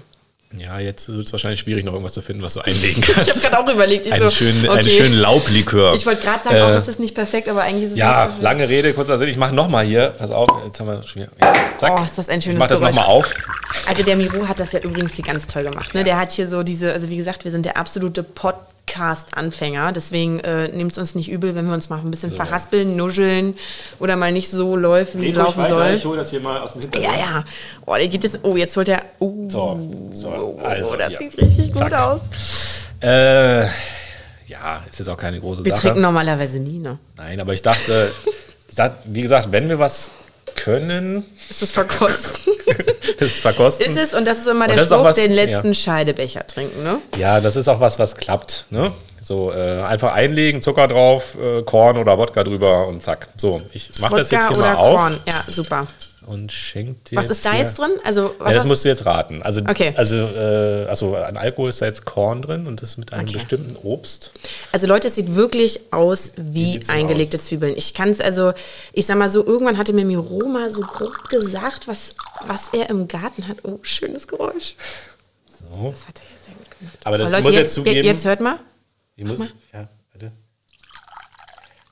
Ja, jetzt wird es wahrscheinlich schwierig, noch irgendwas zu finden, was du einlegen (laughs) Ich habe kannst. gerade auch überlegt, ich einen, so, schönen, okay. einen schönen Laublikör. Ich wollte gerade sagen, Äh, auch ist das nicht perfekt, aber eigentlich ist es Ja, nicht lange Rede, kurzer Sinn. Ich mache nochmal hier. Pass auf, jetzt haben wir schon wieder. Ja, zack. Oh, ist das ein schönes Ich mach das nochmal auf. Also der Miro hat das ja übrigens hier ganz toll gemacht. Ne? Der hat hier so diese, also wie gesagt, wir sind der absolute Podcast-Anfänger. Deswegen äh, nehmt es uns nicht übel, wenn wir uns mal ein bisschen verhaspeln, nuscheln oder mal nicht so läuft, wie es laufen soll. Ich hole das hier mal aus dem Hintergrund. Ja, ja. Oh, der geht jetzt. Oh, jetzt holt er. Oh, So, so, oh, also das hier. sieht richtig Zack. gut aus. Äh, ja, ist jetzt auch keine große Wir Sache. trinken normalerweise nie, ne? Nein, aber ich dachte, (laughs) wie gesagt, wenn wir was können, Ist es verkosten? das ist verkosten. (laughs) ist es, und das ist immer der ist Spruch, was- den letzten ja. Scheidebecher trinken, ne? Ja, das ist auch was, was klappt. Ne? So äh, einfach einlegen, Zucker drauf, äh, Korn oder Wodka drüber und zack. So, ich mache das jetzt hier mal auf Korn. Ja, super. Und schenk dir Was jetzt ist da jetzt drin? Also, was Ja, das musst du jetzt raten. Also, Okay. also, äh, also an Alkohol ist da jetzt Korn drin und das mit einem Okay. bestimmten Obst. Also Leute, es sieht wirklich aus wie denn eingelegte Zwiebeln. Ich kann es also, ich sag mal so, irgendwann hatte mir Miro mal so grob gesagt, was, was er im Garten hat. Oh, schönes Geräusch. So. Das hat er jetzt sehr gut gemacht. Aber das Aber muss jetzt zugeben. Jetzt hört mal. Ich muss, ja, warte.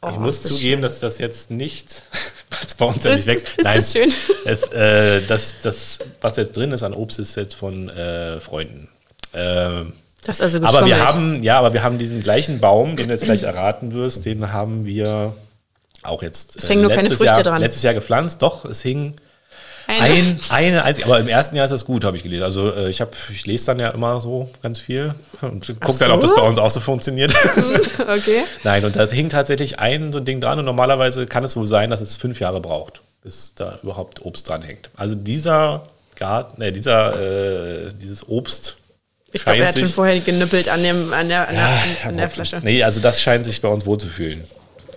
Oh, ich muss das zugeben, dass das jetzt nicht, was bei uns ja nicht wächst. ist das schön? Es, äh, das, das, was jetzt drin ist an Obst, ist jetzt von äh, Freunden. Ähm, Das ist also aber wir geschummelt. haben, ja, aber wir haben diesen gleichen Baum, den du jetzt gleich erraten wirst, den haben wir auch jetzt äh, Es hängen nur keine Früchte Jahr, dran. letztes Jahr gepflanzt. Doch, es hing Ein Eine. Ein, eine einzige, aber im ersten Jahr ist das gut, habe ich gelesen. Also äh, ich, hab, ich lese dann ja immer so ganz viel und gucke dann, ob das so? bei uns auch so funktioniert. (laughs) okay. Nein, und da hing tatsächlich ein so ein Ding dran und normalerweise kann es wohl sein, dass es fünf Jahre braucht, bis da überhaupt Obst dran hängt. Also dieser Garten, ne, dieser, äh, dieses Obst Ich glaube, er hat schon vorher genüppelt an, dem, an, der, an, der, an, der ja, Flasche. Nee, also das scheint sich bei uns wohlzufühlen.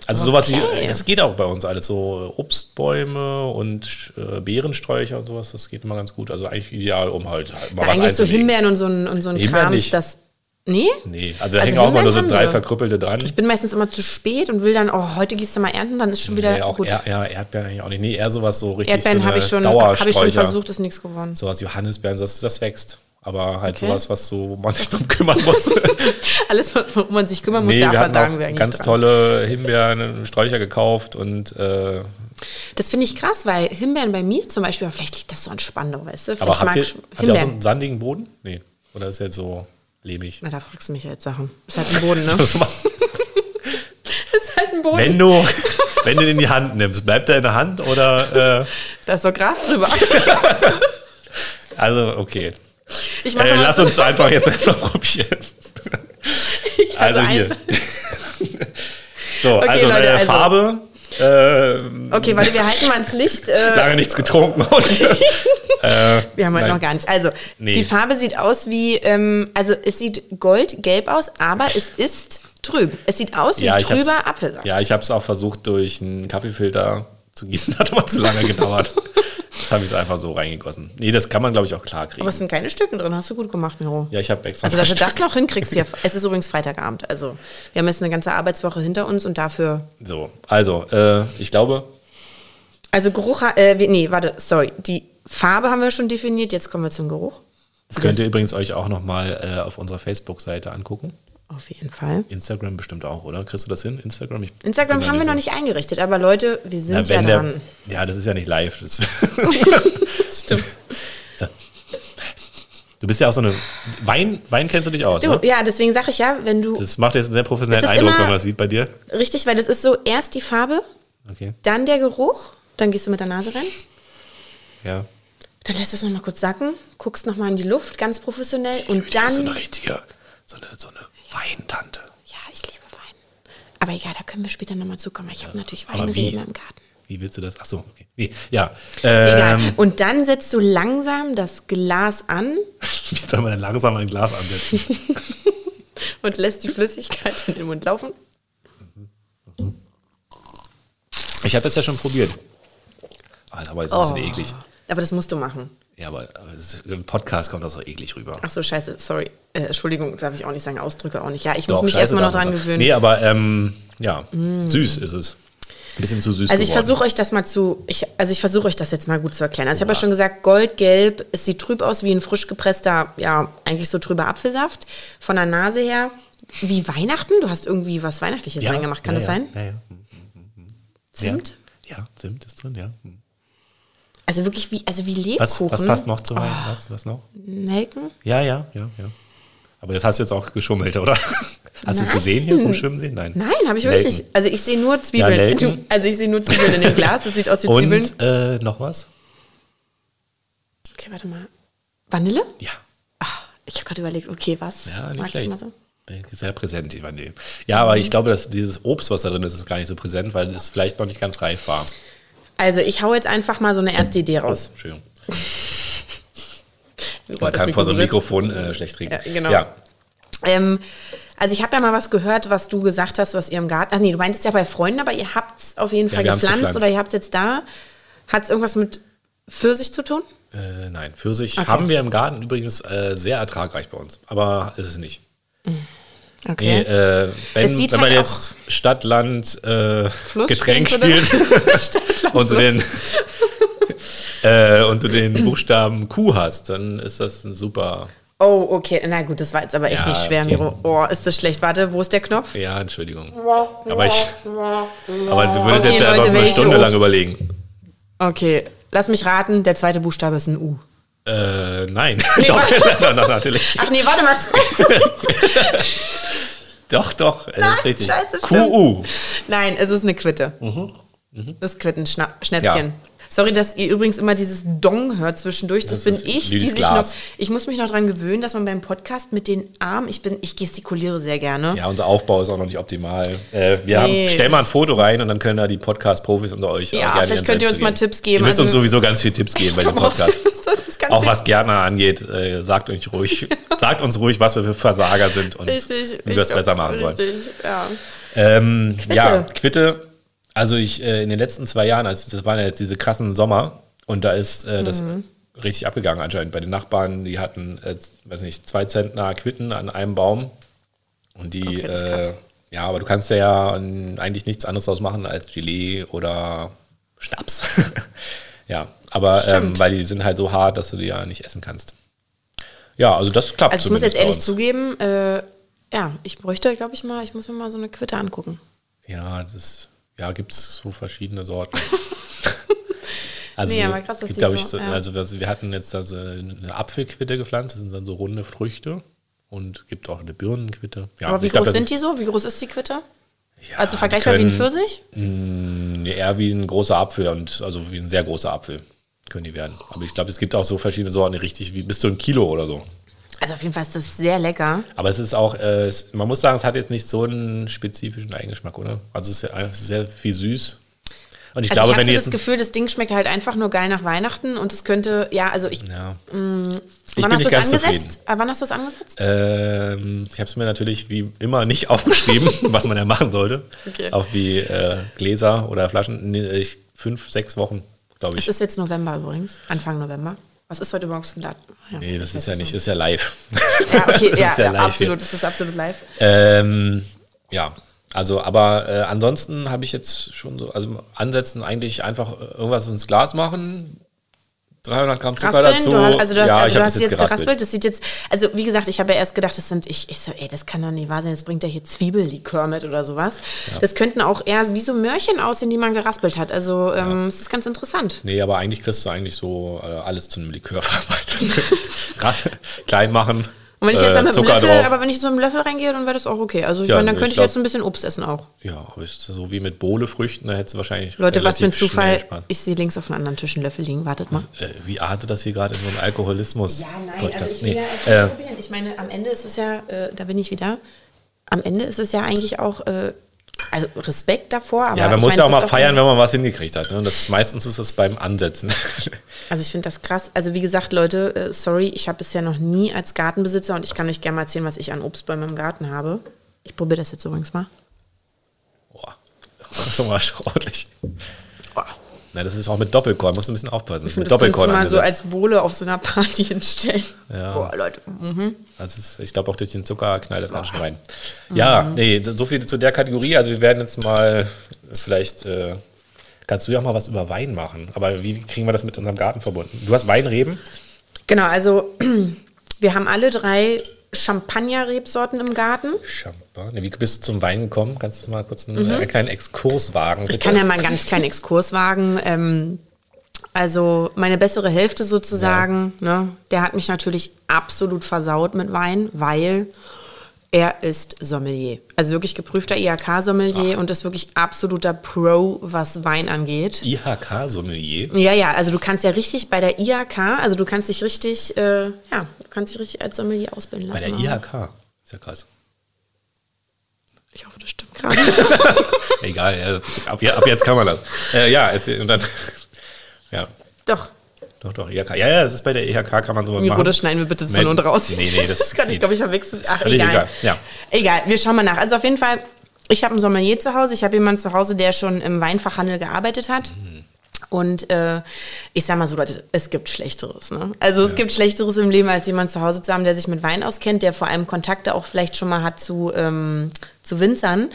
Also sowas wie, Okay. das geht auch bei uns alles, so Obstbäume und äh, Beerensträucher und sowas, das geht immer ganz gut. Also eigentlich ideal, um halt, halt mal Ja, was eigentlich so. Himbeeren und so ein, und so ein Himbeeren Krams, nicht. das. Nee? Nee, also da Also hängen auch immer nur so drei verkrüppelte dran. Ich bin meistens immer zu spät und will dann, oh, heute gehst du mal ernten, dann ist schon wieder Nee, auch gut. Er, ja, Erdbeeren eigentlich auch nicht. Nee, eher sowas so richtig Erdbeeren so habe ich, schon- hab ich schon versucht, ist nichts geworden. Sowas Johannisbeeren, das, das wächst. Aber halt Okay. sowas, was so, wo man sich drum kümmern muss. (laughs) Alles, worum man sich kümmern muss, nee, da versagen auch wir eigentlich. ganz dran. tolle Himbeeren, Sträucher gekauft und äh, Das finde ich krass, weil Himbeeren bei mir zum Beispiel, vielleicht liegt das so an Spandau, weißt du? Vielleicht Aber habt mag ihr, habt ihr auch so einen sandigen Boden? Nee. Oder ist der so lehmig? Na, da fragst du mich ja jetzt Sachen. Ist halt ein Boden, ne? (laughs) (laughs) Ist halt ein Boden. wenn du, wenn du den in die Hand nimmst, bleibt er in der Hand oder äh, Da ist doch Gras drüber. also okay. Ich Äh, lass uns einfach jetzt erstmal (laughs) probieren. Also hier. (laughs) So, also, Leute, äh, also- Farbe. Äh, Okay, warte, wir halten mal ins Licht. Äh, lange nichts getrunken. (laughs) Äh, wir haben heute nein. noch gar nicht. Also, Nee. die Farbe sieht aus wie, ähm, also es sieht goldgelb aus, aber es ist trüb. Es sieht aus wie Ja, trüber Apfelsaft. Ja, ich habe es auch versucht, durch einen Kaffeefilter zu gießen. Hat aber zu lange gedauert. Habe ich es einfach so reingegossen. Nee, das kann man, glaube ich, auch klar kriegen. aber es sind keine Stücken drin, hast du gut gemacht, Miro. ja, ich habe extra. Also, dass du das noch hinkriegst hier. Es ist übrigens Freitagabend. Also, wir haben jetzt eine ganze Arbeitswoche hinter uns und dafür. So, also, äh, ich glaube, Also, Geruch. Äh, nee, warte, sorry. Die Farbe haben wir schon definiert. Jetzt kommen wir zum Geruch. das könnt ihr übrigens euch auch nochmal äh, auf unserer Facebook-Seite angucken. Auf jeden Fall. Instagram bestimmt auch, oder? Kriegst du das hin? Instagram? Ich Instagram haben wir noch so- nicht eingerichtet, aber Leute, wir sind Ja, ja, der, dran. ja, das ist ja nicht live. Das (laughs) (laughs) Stimmt. So. Du bist ja auch so eine. Wein, Wein kennst du dich aus, Du, ne? ja, deswegen sage ich ja, wenn du. Das macht jetzt einen sehr professionellen Es ist Eindruck, wenn man das sieht bei dir. Richtig, weil das ist so erst die Farbe, Okay. dann der Geruch, dann gehst du mit der Nase rein, Ja. dann lässt du es nochmal kurz sacken, guckst nochmal in die Luft, ganz professionell und Du bist so dann. eine richtige, so eine, so eine Weintante. Ja, ich liebe Wein. Aber egal, da können wir später nochmal zukommen. Ich habe natürlich? Weinreben im Garten. Wie willst du das? Ach so, okay. Nee, ja. Egal. Ähm, Und dann setzt du langsam das Glas an wie soll man denn langsam ein Glas ansetzen? (laughs) und lässt die Flüssigkeit in den Mund laufen. Ich habe das ja schon probiert. Ah, ist aber jetzt ein bisschen eklig. Aber das musst du machen. Ja, aber, im Podcast kommt das so eklig rüber. Ach so, scheiße, sorry. Äh, Entschuldigung, darf ich auch nicht sagen, Ausdrücke auch nicht. Ja, ich Doch, muss mich erstmal noch dran gewöhnen. Nee, aber ähm, ja, süß ist es. Ein bisschen zu süß Also ich versuche euch das mal zu, ich, also ich versuche euch das jetzt mal gut zu erklären. Also ich habe ja schon gesagt, goldgelb, es sieht trüb aus wie ein frisch gepresster, ja, eigentlich so trüber Apfelsaft. Von der Nase her, wie Weihnachten? Du hast irgendwie was Weihnachtliches reingemacht, kann ja, das ja, sein? Ja, ja. Zimt? Ja. ja, Zimt ist drin, ja. Also wirklich wie, also wie Was, Lebkuchen. was passt noch zu Oh. Wein? Was, was noch? Nelken? Ja, ja, ja, ja. Aber das hast du jetzt auch geschummelt, oder? (laughs) Hast du es gesehen hier rumschwimmen sehen? Nein. Nein, habe ich wirklich nicht. Also ich sehe nur Zwiebeln. Nelken. (laughs) also ich sehe nur Zwiebeln in dem Glas, das sieht aus wie Zwiebeln. Und äh, noch was? Okay, warte mal. Vanille? Ja. Ah, ich habe gerade überlegt, okay, was Ja, nicht mag ich schlecht. immer so? Sehr präsent, die Vanille. Ja, aber ich glaube, dass dieses Obst, was da drin ist, ist gar nicht so präsent, weil es vielleicht noch nicht ganz reif war. Also ich hau jetzt einfach mal so eine erste Idee raus. Entschuldigung. Boah, (laughs) Man kann vor so einem. Mikrofon äh, schlecht reden. Ja, genau. Ja, Ähm, also ich habe ja mal was gehört, was du gesagt hast, was ihr im Garten. Ach nee, du meintest ja bei Freunden, aber ihr habt es auf jeden Ja, Fall haben's gepflanzt, gepflanzt. oder ihr habt es jetzt da. Hat es irgendwas mit Pfirsich zu tun? äh, nein, Pfirsich Okay. haben wir im Garten übrigens äh, sehr ertragreich bei uns. Aber ist es nicht. Nee, Okay. äh, wenn, wenn man halt jetzt Stadt, Land, äh, Fluss Getränk spielt (laughs) (laughs) und du, den, (laughs) äh, und du den Buchstaben Q hast, dann ist das ein super. Oh, okay. Na gut, das war jetzt aber echt Ja, nicht schwer. Miro. Oh, ist das schlecht. Warte, wo ist der Knopf? Ja, Entschuldigung. Aber ich. Aber du würdest Okay, jetzt einfach Leute, so eine Stunde lang überlegen. Okay, lass mich raten, der zweite Buchstabe ist ein U. Äh, nein. Nee, doch, natürlich. Ach nee, warte mal. Doch, doch, es ist richtig. scheiße. QU. Nein, es ist eine Quitte. Das ist Quittenschnäpschen. Mhm. Ja. Sorry, dass ihr übrigens immer dieses Dong hört zwischendurch. Das, Das bin ich, die sich noch. Ich muss mich noch dran gewöhnen, dass man beim Podcast mit den Armen, ich bin, ich gestikuliere sehr gerne. Ja, unser Aufbau ist auch noch nicht optimal. Äh, wir Nee. haben, stell mal ein Foto rein und dann können da die Podcast-Profis unter euch Ja, auch gerne vielleicht könnt ihr uns mal zugeben. Tipps geben. Ihr müsst uns Also- sowieso ganz viel Tipps geben bei (laughs) dem auf, Podcast. das ist ganz Auch was Gärtner angeht, äh, sagt euch ruhig, (laughs) sagt uns ruhig, was wir für Versager sind und Richtig. wie wir es besser machen sollen. Richtig, ja. Ähm, Quitte. Ja, Quitte. Also ich äh, in den letzten zwei Jahren, also das waren ja jetzt diese krassen Sommer und da ist äh, das Mhm. richtig abgegangen anscheinend bei den Nachbarn. Die hatten, äh, weiß nicht, zwei Zentner Quitten an einem Baum und die, Okay, das ist äh, krass. ja, aber du kannst ja ähm, eigentlich nichts anderes draus machen als Gelee oder Schnaps. (laughs) ja, aber ähm, weil die sind halt so hart, dass du die ja nicht essen kannst. Ja, also das klappt. Also ich muss jetzt ehrlich zugeben, äh, ja, ich bräuchte, glaube ich mal, ich muss mir mal so eine Quitte angucken. Ja, das ja, gibt es so verschiedene Sorten. (laughs) also Nee, aber krass, dass gibt, die glaub so- ich, ja. also wir hatten jetzt also eine Apfelquitte gepflanzt, das sind dann so runde Früchte und gibt auch eine Birnenquitte. Ja, Aber wie glaub, groß das sind die so? Wie groß ist die Quitte? Ja, also vergleichbar wie ein können, Pfirsich? mh, eher wie ein großer Apfel und also wie ein sehr großer Apfel können die werden. Aber ich glaube, es gibt auch so verschiedene Sorten, richtig wie bis zu ein Kilo oder so. Also auf jeden Fall ist das sehr lecker. Aber es ist auch, äh, es, man muss sagen, es hat jetzt nicht so einen spezifischen Eigengeschmack, oder? Also es ist ist sehr viel süß. Und ich Also glaube, ich habe so das Gefühl, das Ding schmeckt halt einfach nur geil nach Weihnachten und es könnte, ja, also ich, ja. Ich wann bin hast nicht du es ganz angesetzt? zufrieden. Ah, wann hast du es angesetzt? Ähm, ich habe es mir natürlich wie immer nicht (laughs) aufgeschrieben, was man ja machen sollte. Okay. Auf die äh, Gläser oder Flaschen. Nee, ich, fünf, sechs Wochen, glaube Es ich. ist jetzt November übrigens, Anfang November. Was ist heute überhaupt für ein Datum? Ja, Nee, das ist ja es nicht, noch. ist ja live. Ja, okay, (laughs) ja, ist ja ja live absolut, das ist absolut live. Ähm, ja, also, aber äh, ansonsten habe ich jetzt schon so, also ansetzen eigentlich einfach irgendwas ins Glas machen, 300 Gramm Zucker Raspeln? dazu. Du hast, also du hast, ja, also du hast das jetzt jetzt geraspelt. geraspelt. Das sieht jetzt, also wie gesagt, ich habe ja erst gedacht, das sind, ich, ich so, ey, das kann doch nicht wahr sein, jetzt bringt er hier Zwiebellikör mit oder sowas. Das könnten auch eher wie so Möhrchen aussehen, die man geraspelt hat. Also ähm, es ist ganz interessant. Nee, aber eigentlich kriegst du eigentlich so äh, alles zu einem Likör (laughs) verarbeitet. (laughs) Klein machen. Und wenn ich jetzt dann äh, mit dem Zucker Löffel, drauf. aber wenn ich so mit dem Löffel reingehe, dann wäre das auch okay. Also ich Ja, meine, dann ich könnte ich glaub- jetzt ein bisschen Obst essen auch. Ja, aber ist so wie mit Bohlefrüchten, da hättest du wahrscheinlich. Leute, was für ein Zufall. Ich sehe links auf einem anderen Tisch einen Löffel liegen. Wartet mal. Äh, wie artet das hier gerade in so einem Alkoholismus? Ja, nein, Podcast? also ich nee. will ja einfach äh, probieren. Ich meine, am Ende ist es ja, äh, da bin ich wieder, am Ende ist es ja eigentlich auch, äh, also Respekt davor, aber ja, man muss meine, ja auch mal ist feiern, wenn man was hingekriegt hat. Ne? Das, meistens ist das beim Ansetzen. (laughs) Also ich finde das krass. Also wie gesagt, Leute, äh, sorry, ich habe bisher noch nie als Gartenbesitzer und ich kann euch gerne mal erzählen, was ich an Obstbäumen im Garten habe. Ich probiere das jetzt übrigens mal. Boah, (laughs) das ist mal ordentlich. Na, das ist auch mit Doppelkorn, musst du ein bisschen aufpassen. Ich mit das Doppelkorn mal so angesetzt. als Bohle auf so einer Party (laughs) hinstellen. Ja. Boah, Leute. Mhm. Das ist, ich glaube, auch durch den Zucker knallt das ganz schön rein. Mhm. Ja, nee, so viel zu der Kategorie. Also wir werden jetzt mal vielleicht, äh, kannst du ja auch mal was über Wein machen. Aber wie kriegen wir das mit unserem Garten verbunden? Du hast Weinreben? Genau, also (clears throat) wir haben alle drei Champagner-Rebsorten im Garten. Champagner. Wie bist du zum Wein gekommen? Kannst du mal kurz einen, äh, kleinen Exkurs wagen? Mhm. Ich kann ja mal einen ganz kleinen Exkurs wagen. Ähm, also meine bessere Hälfte sozusagen, ne, der hat mich natürlich absolut versaut mit Wein, weil er ist Sommelier. Also wirklich geprüfter IHK-Sommelier und ist wirklich absoluter Pro, was Wein angeht. IHK-Sommelier. Ja, ja, also du kannst ja richtig bei der IHK, also du kannst dich richtig, äh, ja, du kannst dich richtig als Sommelier ausbilden Bei lassen. der auch. IHK. Ist ja krass. Ich hoffe, das stimmt gerade. (laughs) Egal, ja, ab, ab jetzt kann man das. Äh, ja, und dann. (laughs) Ja, Doch, doch, doch, IHK. Ja, ja, das ist bei der IHK, kann man sowas Miro, machen. das schneiden wir bitte Nein, und raus. nee, nee, das- (laughs) kann ich, glaube ich, verwechselt. Ach, egal. egal, ja. Egal, wir schauen mal nach. Also auf jeden Fall, ich habe einen Sommelier zu Hause. Ich habe jemanden zu Hause, der schon im Weinfachhandel gearbeitet hat. Und äh, ich sag mal so, Leute, es gibt Schlechteres. Ne? Also es gibt Schlechteres im Leben, als jemand zu Hause zu haben, der sich mit Wein auskennt, der vor allem Kontakte auch vielleicht schon mal hat zu, ähm, zu Winzern.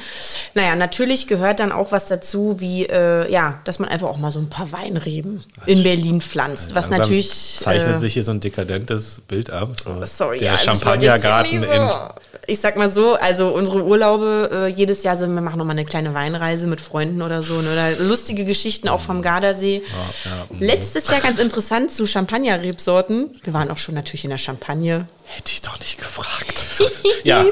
Naja, natürlich gehört dann auch was dazu, wie, äh, ja, dass man einfach auch mal so ein paar Weinreben in Berlin pflanzt. Was natürlich... Zeichnet äh, sich hier so ein dekadentes Bild ab. So Sorry, der ja, also hier Champagnergarten nie in. Ich sag mal so, also unsere Urlaube äh, jedes Jahr so, wir machen nochmal eine kleine Weinreise mit Freunden oder so, ne, oder lustige Geschichten auch vom Gardasee. ja, mhm. Letztes Jahr ganz interessant zu Champagner-Rebsorten. Wir waren auch schon natürlich in der Champagne. Hätte ich doch nicht gefragt. (laughs) ja.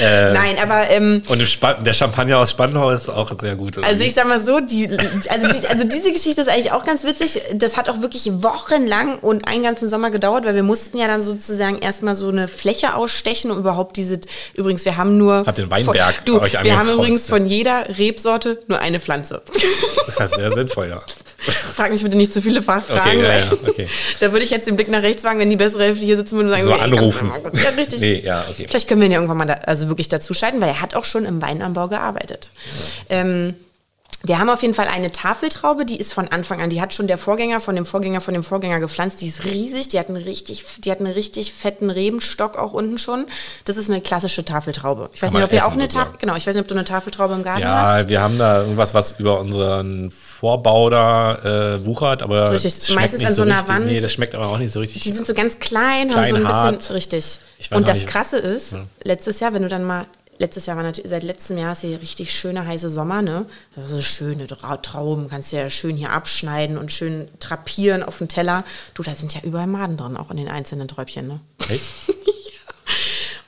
Äh, Nein, aber ähm, Ähm, und der Champagner aus Spandau ist auch sehr gut. Also ich sag mal so, die, also, die, also diese Geschichte ist eigentlich auch ganz witzig. Das hat auch wirklich wochenlang und einen ganzen Sommer gedauert, weil wir mussten ja dann sozusagen erstmal so eine Fläche ausstechen, um überhaupt diese, übrigens, wir haben nur... Habt den Weinberg von, du, Wir haben übrigens von jeder Rebsorte nur eine Pflanze. Das ist sehr sinnvoll, ja. (laughs) (laughs) Frag mich bitte nicht zu viele Fachfragen. Okay, ja, ja, okay. (laughs) Da würde ich jetzt den Blick nach rechts wagen, wenn die bessere Hälfte hier sitzen würde und sagen, so anrufen. Ja, richtig. Nee, ja, okay. Vielleicht können wir ihn ja irgendwann mal da, also wirklich dazu schalten, weil er hat auch schon im Weinanbau gearbeitet. Ja. Ähm, wir haben auf jeden Fall eine Tafeltraube, die ist von Anfang an, die hat schon der Vorgänger von dem Vorgänger von dem Vorgänger gepflanzt. Die ist riesig, die hat einen richtig, die hat einen richtig fetten Rebenstock auch unten schon. Das ist eine klassische Tafeltraube. Ich weiß nicht, ob ihr auch eine Tafel, genau, ich weiß nicht, ob du eine Tafeltraube im Garten ja, hast. Ja, wir haben da irgendwas, was über unseren Vorbau da äh, wuchert, aber richtig, meistens an so einer richtig, Wand. Nee, das schmeckt aber auch nicht so richtig. Die sind so ganz klein, klein haben so ein hart. bisschen richtig. Und das nicht. Krasse ist, ja. letztes Jahr, wenn du dann mal letztes Jahr war natürlich, seit letztem Jahr ist hier richtig schöner heiße Sommer, ne? Das ist schöne Trauben, kannst du ja schön hier abschneiden und schön trapieren auf dem Teller. Du, da sind ja überall Maden drin, auch in den einzelnen Träubchen, ne? Echt? (laughs)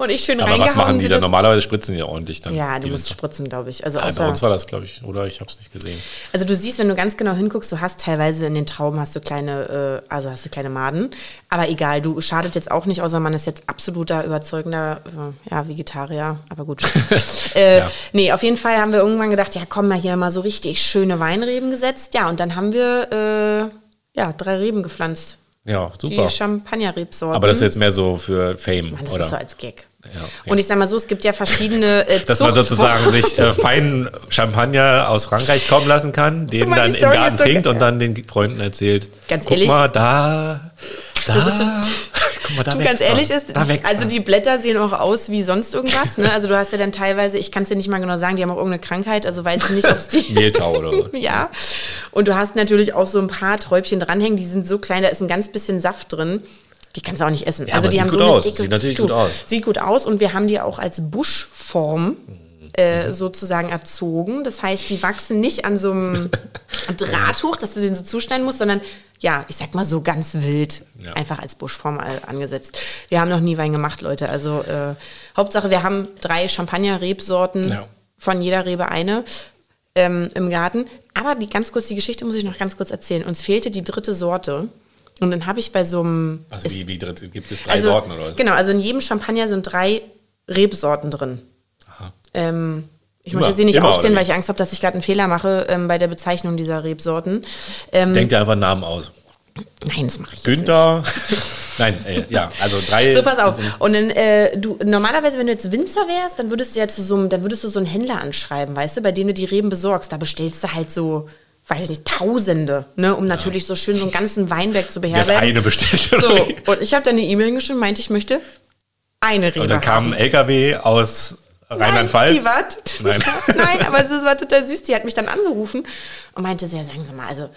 und ich schön Aber was machen die da? Normalerweise spritzen die ja ordentlich dann. Ja, du musst Winter. spritzen, glaube ich. Also ja, bei uns war das, glaube ich, oder? Ich habe es nicht gesehen. Also du siehst, wenn du ganz genau hinguckst, du hast teilweise in den Trauben hast du kleine, äh, also hast du kleine Maden. Aber egal, du schadet jetzt auch nicht, außer man ist jetzt absoluter, überzeugender, äh, ja, Vegetarier. Aber gut. (laughs) äh, ja. Nee, auf jeden Fall haben wir irgendwann gedacht, ja, komm mal hier mal so richtig schöne Weinreben gesetzt. Ja, und dann haben wir, äh, ja, drei Reben gepflanzt. Ja, super. Die Champagner-Rebsorten. Aber das ist jetzt mehr so für Fame, Mann, das oder? ist so als Gag. Ja. Und ich sag mal so, es gibt ja verschiedene äh, (laughs) Dass man sozusagen sich äh, feinen Champagner aus Frankreich kommen lassen kann, den dann im Garten trinkt und dann den Freunden erzählt. Ganz Guck ehrlich. mal, da, da. Das ist so, (laughs) Guck mal, da du, ganz ehrlich ist, also die Blätter sehen auch aus wie sonst irgendwas. Ne? Also du hast ja dann teilweise, ich kann es dir nicht mal genau sagen, die haben auch irgendeine Krankheit, also weiß ich nicht, ob es die... (laughs) Mehltau oder was? ja. Und du hast natürlich auch so ein paar Träubchen dranhängen, die sind so klein, da ist ein ganz bisschen Saft drin. Die kannst du auch nicht essen. Ja, also die haben so eine aus. dicke. Sieht natürlich du, gut aus. Sieht gut aus und wir haben die auch als Buschform äh, mhm. sozusagen erzogen. Das heißt, die wachsen nicht an so einem (laughs) Draht hoch, dass du den so zuschneiden musst, sondern ja, ich sag mal so ganz wild, ja. einfach als Buschform angesetzt. Wir haben noch nie Wein gemacht, Leute. Also äh, Hauptsache, wir haben drei Champagner-Rebsorten, ja. von jeder Rebe eine ähm, im Garten. Aber die ganz kurz, die Geschichte muss ich noch ganz kurz erzählen. Uns fehlte die dritte Sorte. Und dann habe ich bei so einem. Also ist, wie, wie? Gibt es drei also, Sorten oder was? Genau, also in jedem Champagner sind drei Rebsorten drin. Aha. Ähm, ich immer, möchte sie nicht aufzählen, weil ich Angst habe, dass ich gerade einen Fehler mache ähm, bei der Bezeichnung dieser Rebsorten. Ähm, Denkt dir einfach einen Namen aus. Nein, das mache ich Günther. (laughs) Nein, äh, ja, also drei. So, pass auf. Und dann, äh, du, normalerweise, wenn du jetzt Winzer wärst, dann würdest du ja zu so einem, dann würdest du so einen Händler anschreiben, weißt du, bei dem du die Reben besorgst. Da bestellst du halt so weiß ich nicht, Tausende, ne, um ja. natürlich so schön so einen ganzen Weinberg zu beherbergen. eine bestellt. So, und ich habe dann eine E-Mail geschrieben, meinte, ich möchte eine Rebe Und dann kam ein LKW aus Rheinland-Pfalz. Die war, Nein. (laughs) Nein, (laughs) aber das war total süß. Die hat mich dann angerufen und meinte, sehr, sagen Sie mal, also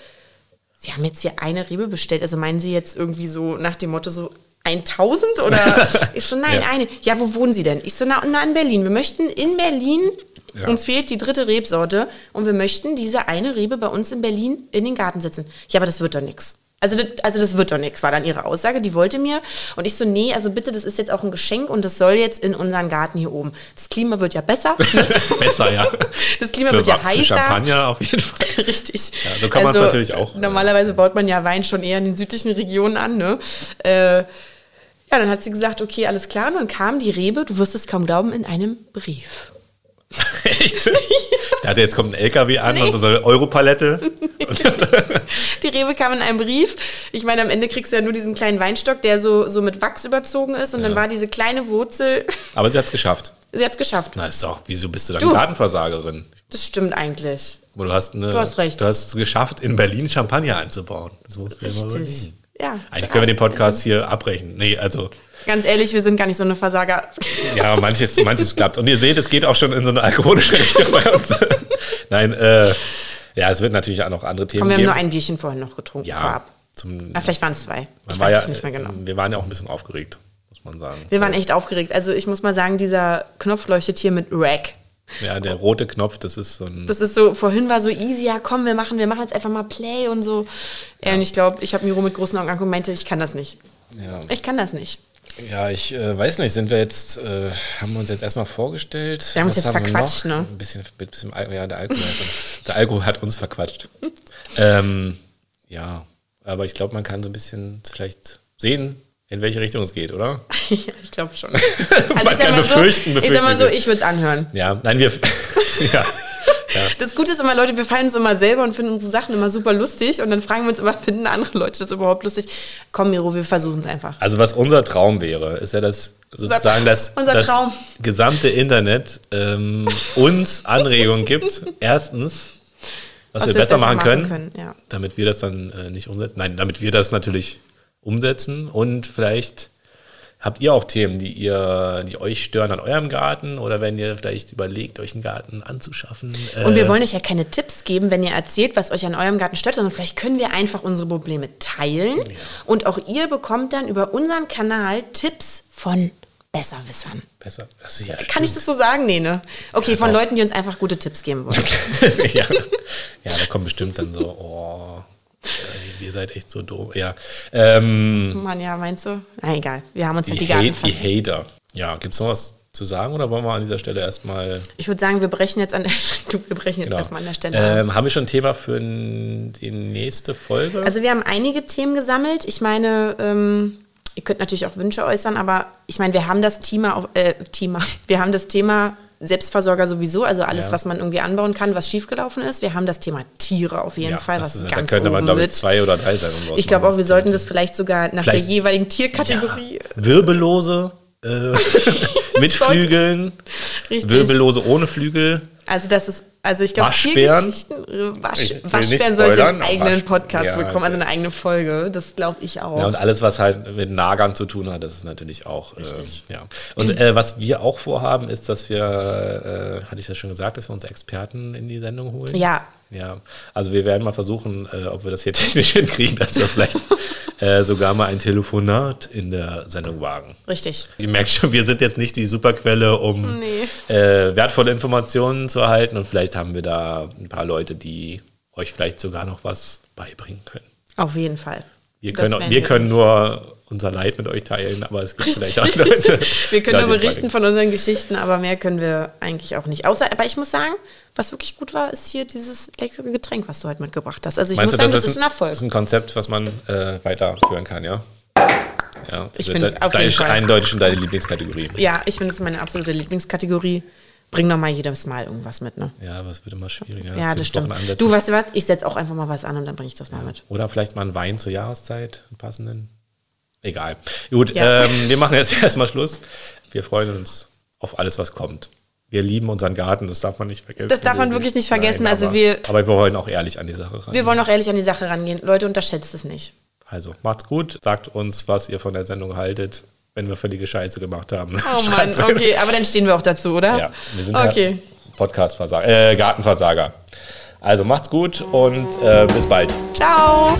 Sie haben jetzt hier eine Rebe bestellt. Also meinen Sie jetzt irgendwie so nach dem Motto so 1000 oder? (laughs) ich so, nein, ja. eine. Ja, wo wohnen Sie denn? Ich so, na, na in Berlin. Wir möchten in Berlin ja. Uns fehlt die dritte Rebsorte und wir möchten diese eine Rebe bei uns in Berlin in den Garten setzen. Ja, aber das wird doch nichts. Also das, also das wird doch nichts, war dann ihre Aussage. Die wollte mir. Und ich so, nee, also bitte, das ist jetzt auch ein Geschenk und das soll jetzt in unseren Garten hier oben. Das Klima wird ja besser. (laughs) besser, ja. (laughs) Das Klima für, wird ja heißer. Für Champagner auf jeden Fall. Richtig. Ja, so kann man es also, natürlich auch. Normalerweise baut man ja Wein schon eher in den südlichen Regionen an. Ne? Äh, ja, dann hat sie gesagt, okay, alles klar. Und dann kam die Rebe, du wirst es kaum glauben, in einem Brief. (laughs) Echt? Der hatte jetzt kommt ein LKW an nee. und so eine Europalette. (laughs) die Rewe kam in einem Brief. Ich meine, am Ende kriegst du ja nur diesen kleinen Weinstock, der so, so mit Wachs überzogen ist. Und ja. dann war diese kleine Wurzel. (laughs) Aber sie hat es geschafft. Sie hat es geschafft. Na, ist doch, wieso bist du dann du, Gartenversagerin? Das stimmt eigentlich. Du hast, eine, du hast recht. Du hast es geschafft, in Berlin Champagner einzubauen. Das muss Richtig. Ja. Eigentlich können wir den Podcast hier abbrechen. Nee, also. Ganz ehrlich, wir sind gar nicht so eine Versager. (laughs) Ja, manches, manches klappt. Und ihr seht, es geht auch schon in so eine alkoholische Richtung bei uns. (laughs) Nein, äh, ja, es wird natürlich auch noch andere Themen Komm, wir haben nur ein Bierchen vorhin noch getrunken ja, vorab. Zum, ja, vielleicht waren es zwei. Ich weiß ja, es nicht mehr genau. Wir waren ja auch ein bisschen aufgeregt, muss man sagen. Wir waren echt aufgeregt. Also ich muss mal sagen, dieser Knopf leuchtet hier mit Rack. Ja, der rote Knopf, das ist so ein. Das ist so, vorhin war so easy, ja komm, wir machen, wir machen jetzt einfach mal Play und so. Ja, und ich glaube, ich habe Miro mit großen Augen angeguckt und meinte, ich kann das nicht. Ja. Ich kann das nicht. Ja, ich äh, weiß nicht, sind wir jetzt, äh, haben wir uns jetzt erstmal vorgestellt? Wir haben uns jetzt wir verquatscht, ne? Ein bisschen, ein bisschen ja, der Alkohol, hat uns, (laughs) der Alkohol hat uns verquatscht. (laughs) ähm, ja, aber ich glaube, man kann so ein bisschen vielleicht sehen, in welche Richtung es geht, oder? (laughs) ja, ich glaube schon. (laughs) Man Also ich sag kann mal so, befürchten, ich sag mal so, befürchten. ich würde es anhören. Ja, nein, wir, (laughs) ja, Das Gute ist immer, Leute, wir feiern uns immer selber und finden unsere Sachen immer super lustig und dann fragen wir uns immer, finden andere Leute das überhaupt lustig? Komm, Miro, wir versuchen es einfach. Also was unser Traum wäre, ist ja das sozusagen, dass Unser das Traum. gesamte Internet ähm, uns Anregungen gibt. Erstens, was, wir besser machen können, ja. damit wir das dann äh, nicht umsetzen. Nein, damit wir das natürlich umsetzen und vielleicht habt ihr auch Themen, die ihr, die euch stören an eurem Garten oder wenn ihr vielleicht überlegt, euch einen Garten anzuschaffen. Und wir äh, wollen euch ja keine Tipps geben, wenn ihr erzählt, was euch an eurem Garten stört, sondern vielleicht können wir einfach unsere Probleme teilen. Und auch ihr bekommt dann über unseren Kanal Tipps von Besserwissern. besser. Das ja Kann ich das so sagen? Nee, ne? Okay, von Leuten, die uns einfach gute Tipps geben wollen. (laughs) ja. ja, da kommt bestimmt dann so, oh, äh, ihr seid echt so doof. Ja. Ähm, Mann, ja, meinst du? Na egal, wir haben uns die, die Hate, Garten die Hater. Ja, gibt es noch was zu sagen oder wollen wir an dieser Stelle erstmal. Ich würde sagen, wir brechen jetzt an der, (laughs) du, wir brechen jetzt Genau. erstmal an der Stelle. Ähm, haben wir schon ein Thema für die nächste Folge? Also wir haben einige Themen gesammelt. Ich meine, ähm, ihr könnt natürlich auch Wünsche äußern, aber ich meine, wir haben das Thema, auf, äh, Thema, (laughs) wir haben das Thema Selbstversorger sowieso, also alles, Ja. was man irgendwie anbauen kann, was schiefgelaufen ist. Wir haben das Thema Tiere auf jeden ja, Fall, das was ist, da ganz könnte man, glaube ich, zwei oder drei Sachen draus Ich glaube auch, wir sollten das vielleicht sogar nach Vielleicht- der jeweiligen ja, Tierkategorie. Wirbellose äh, (laughs) mit Flügeln, Richtig. Wirbellose ohne Flügel. Also das ist, also ich glaube, Waschbären? Äh, Wasch, Ich Waschbären sollte einen eigenen Wasch- Podcast ja, bekommen, also eine eigene Folge. Das glaube ich auch. Ja, und alles, was halt mit Nagern zu tun hat, das ist natürlich auch. Richtig. Äh, ja. Und äh, was wir auch vorhaben, ist, dass wir, äh, hatte ich ja schon gesagt, dass wir uns Experten in die Sendung holen. ja, Ja, also wir werden mal versuchen, äh, ob wir das hier (laughs) technisch hinkriegen, dass wir vielleicht äh, sogar mal ein Telefonat in der Sendung wagen. richtig. Ihr merkt schon, wir sind jetzt nicht die Superquelle, um Nee. äh, wertvolle Informationen zu erhalten und vielleicht haben wir da ein paar Leute, die euch vielleicht sogar noch was beibringen können. Auf jeden Fall. Wir können, wir können nur unser Leid mit euch teilen, aber es gibt Richtig. vielleicht auch Leute. (laughs) Wir können nur berichten von unseren Geschichten, aber mehr können wir eigentlich auch nicht. Außer, aber ich muss sagen, was wirklich gut war, ist hier dieses leckere Getränk, was du heute mitgebracht hast. Also ich Meinst muss du, sagen, das das ist ist ein Erfolg. Das ist ein Konzept, was man äh, weiterführen kann, ja? Ja, Ich also finde, de- auf jeden Fall. eindeutig schon deine Lieblingskategorie. Ja, ich finde, das ist meine absolute Lieblingskategorie. Bring doch mal jedes Mal irgendwas mit, ne? Ja, aber es wird immer schwieriger. Ja, das stimmt. Du, weißt du was? Ich setze auch einfach mal was an und dann bringe ich das mal mit. Oder vielleicht mal einen Wein zur Jahreszeit, einen passenden. Egal. Gut, Ja. ähm, wir machen jetzt (laughs) erstmal Schluss. Wir freuen uns auf alles, was kommt. Wir lieben unseren Garten, das darf man nicht vergessen. Das darf man wirklich nicht vergessen. Also aber, wir- aber wir wollen auch ehrlich an die Sache ran. Wir wollen auch ehrlich an die Sache rangehen. Leute, unterschätzt es nicht. Also macht's gut, sagt uns, was ihr von der Sendung haltet, wenn wir völlige Scheiße gemacht haben. Oh (laughs) Mann, okay, aber dann stehen wir auch dazu, oder? Ja, wir sind Okay. Podcast-Versager, äh, Gartenversager. Also macht's gut und äh, bis bald. Ciao.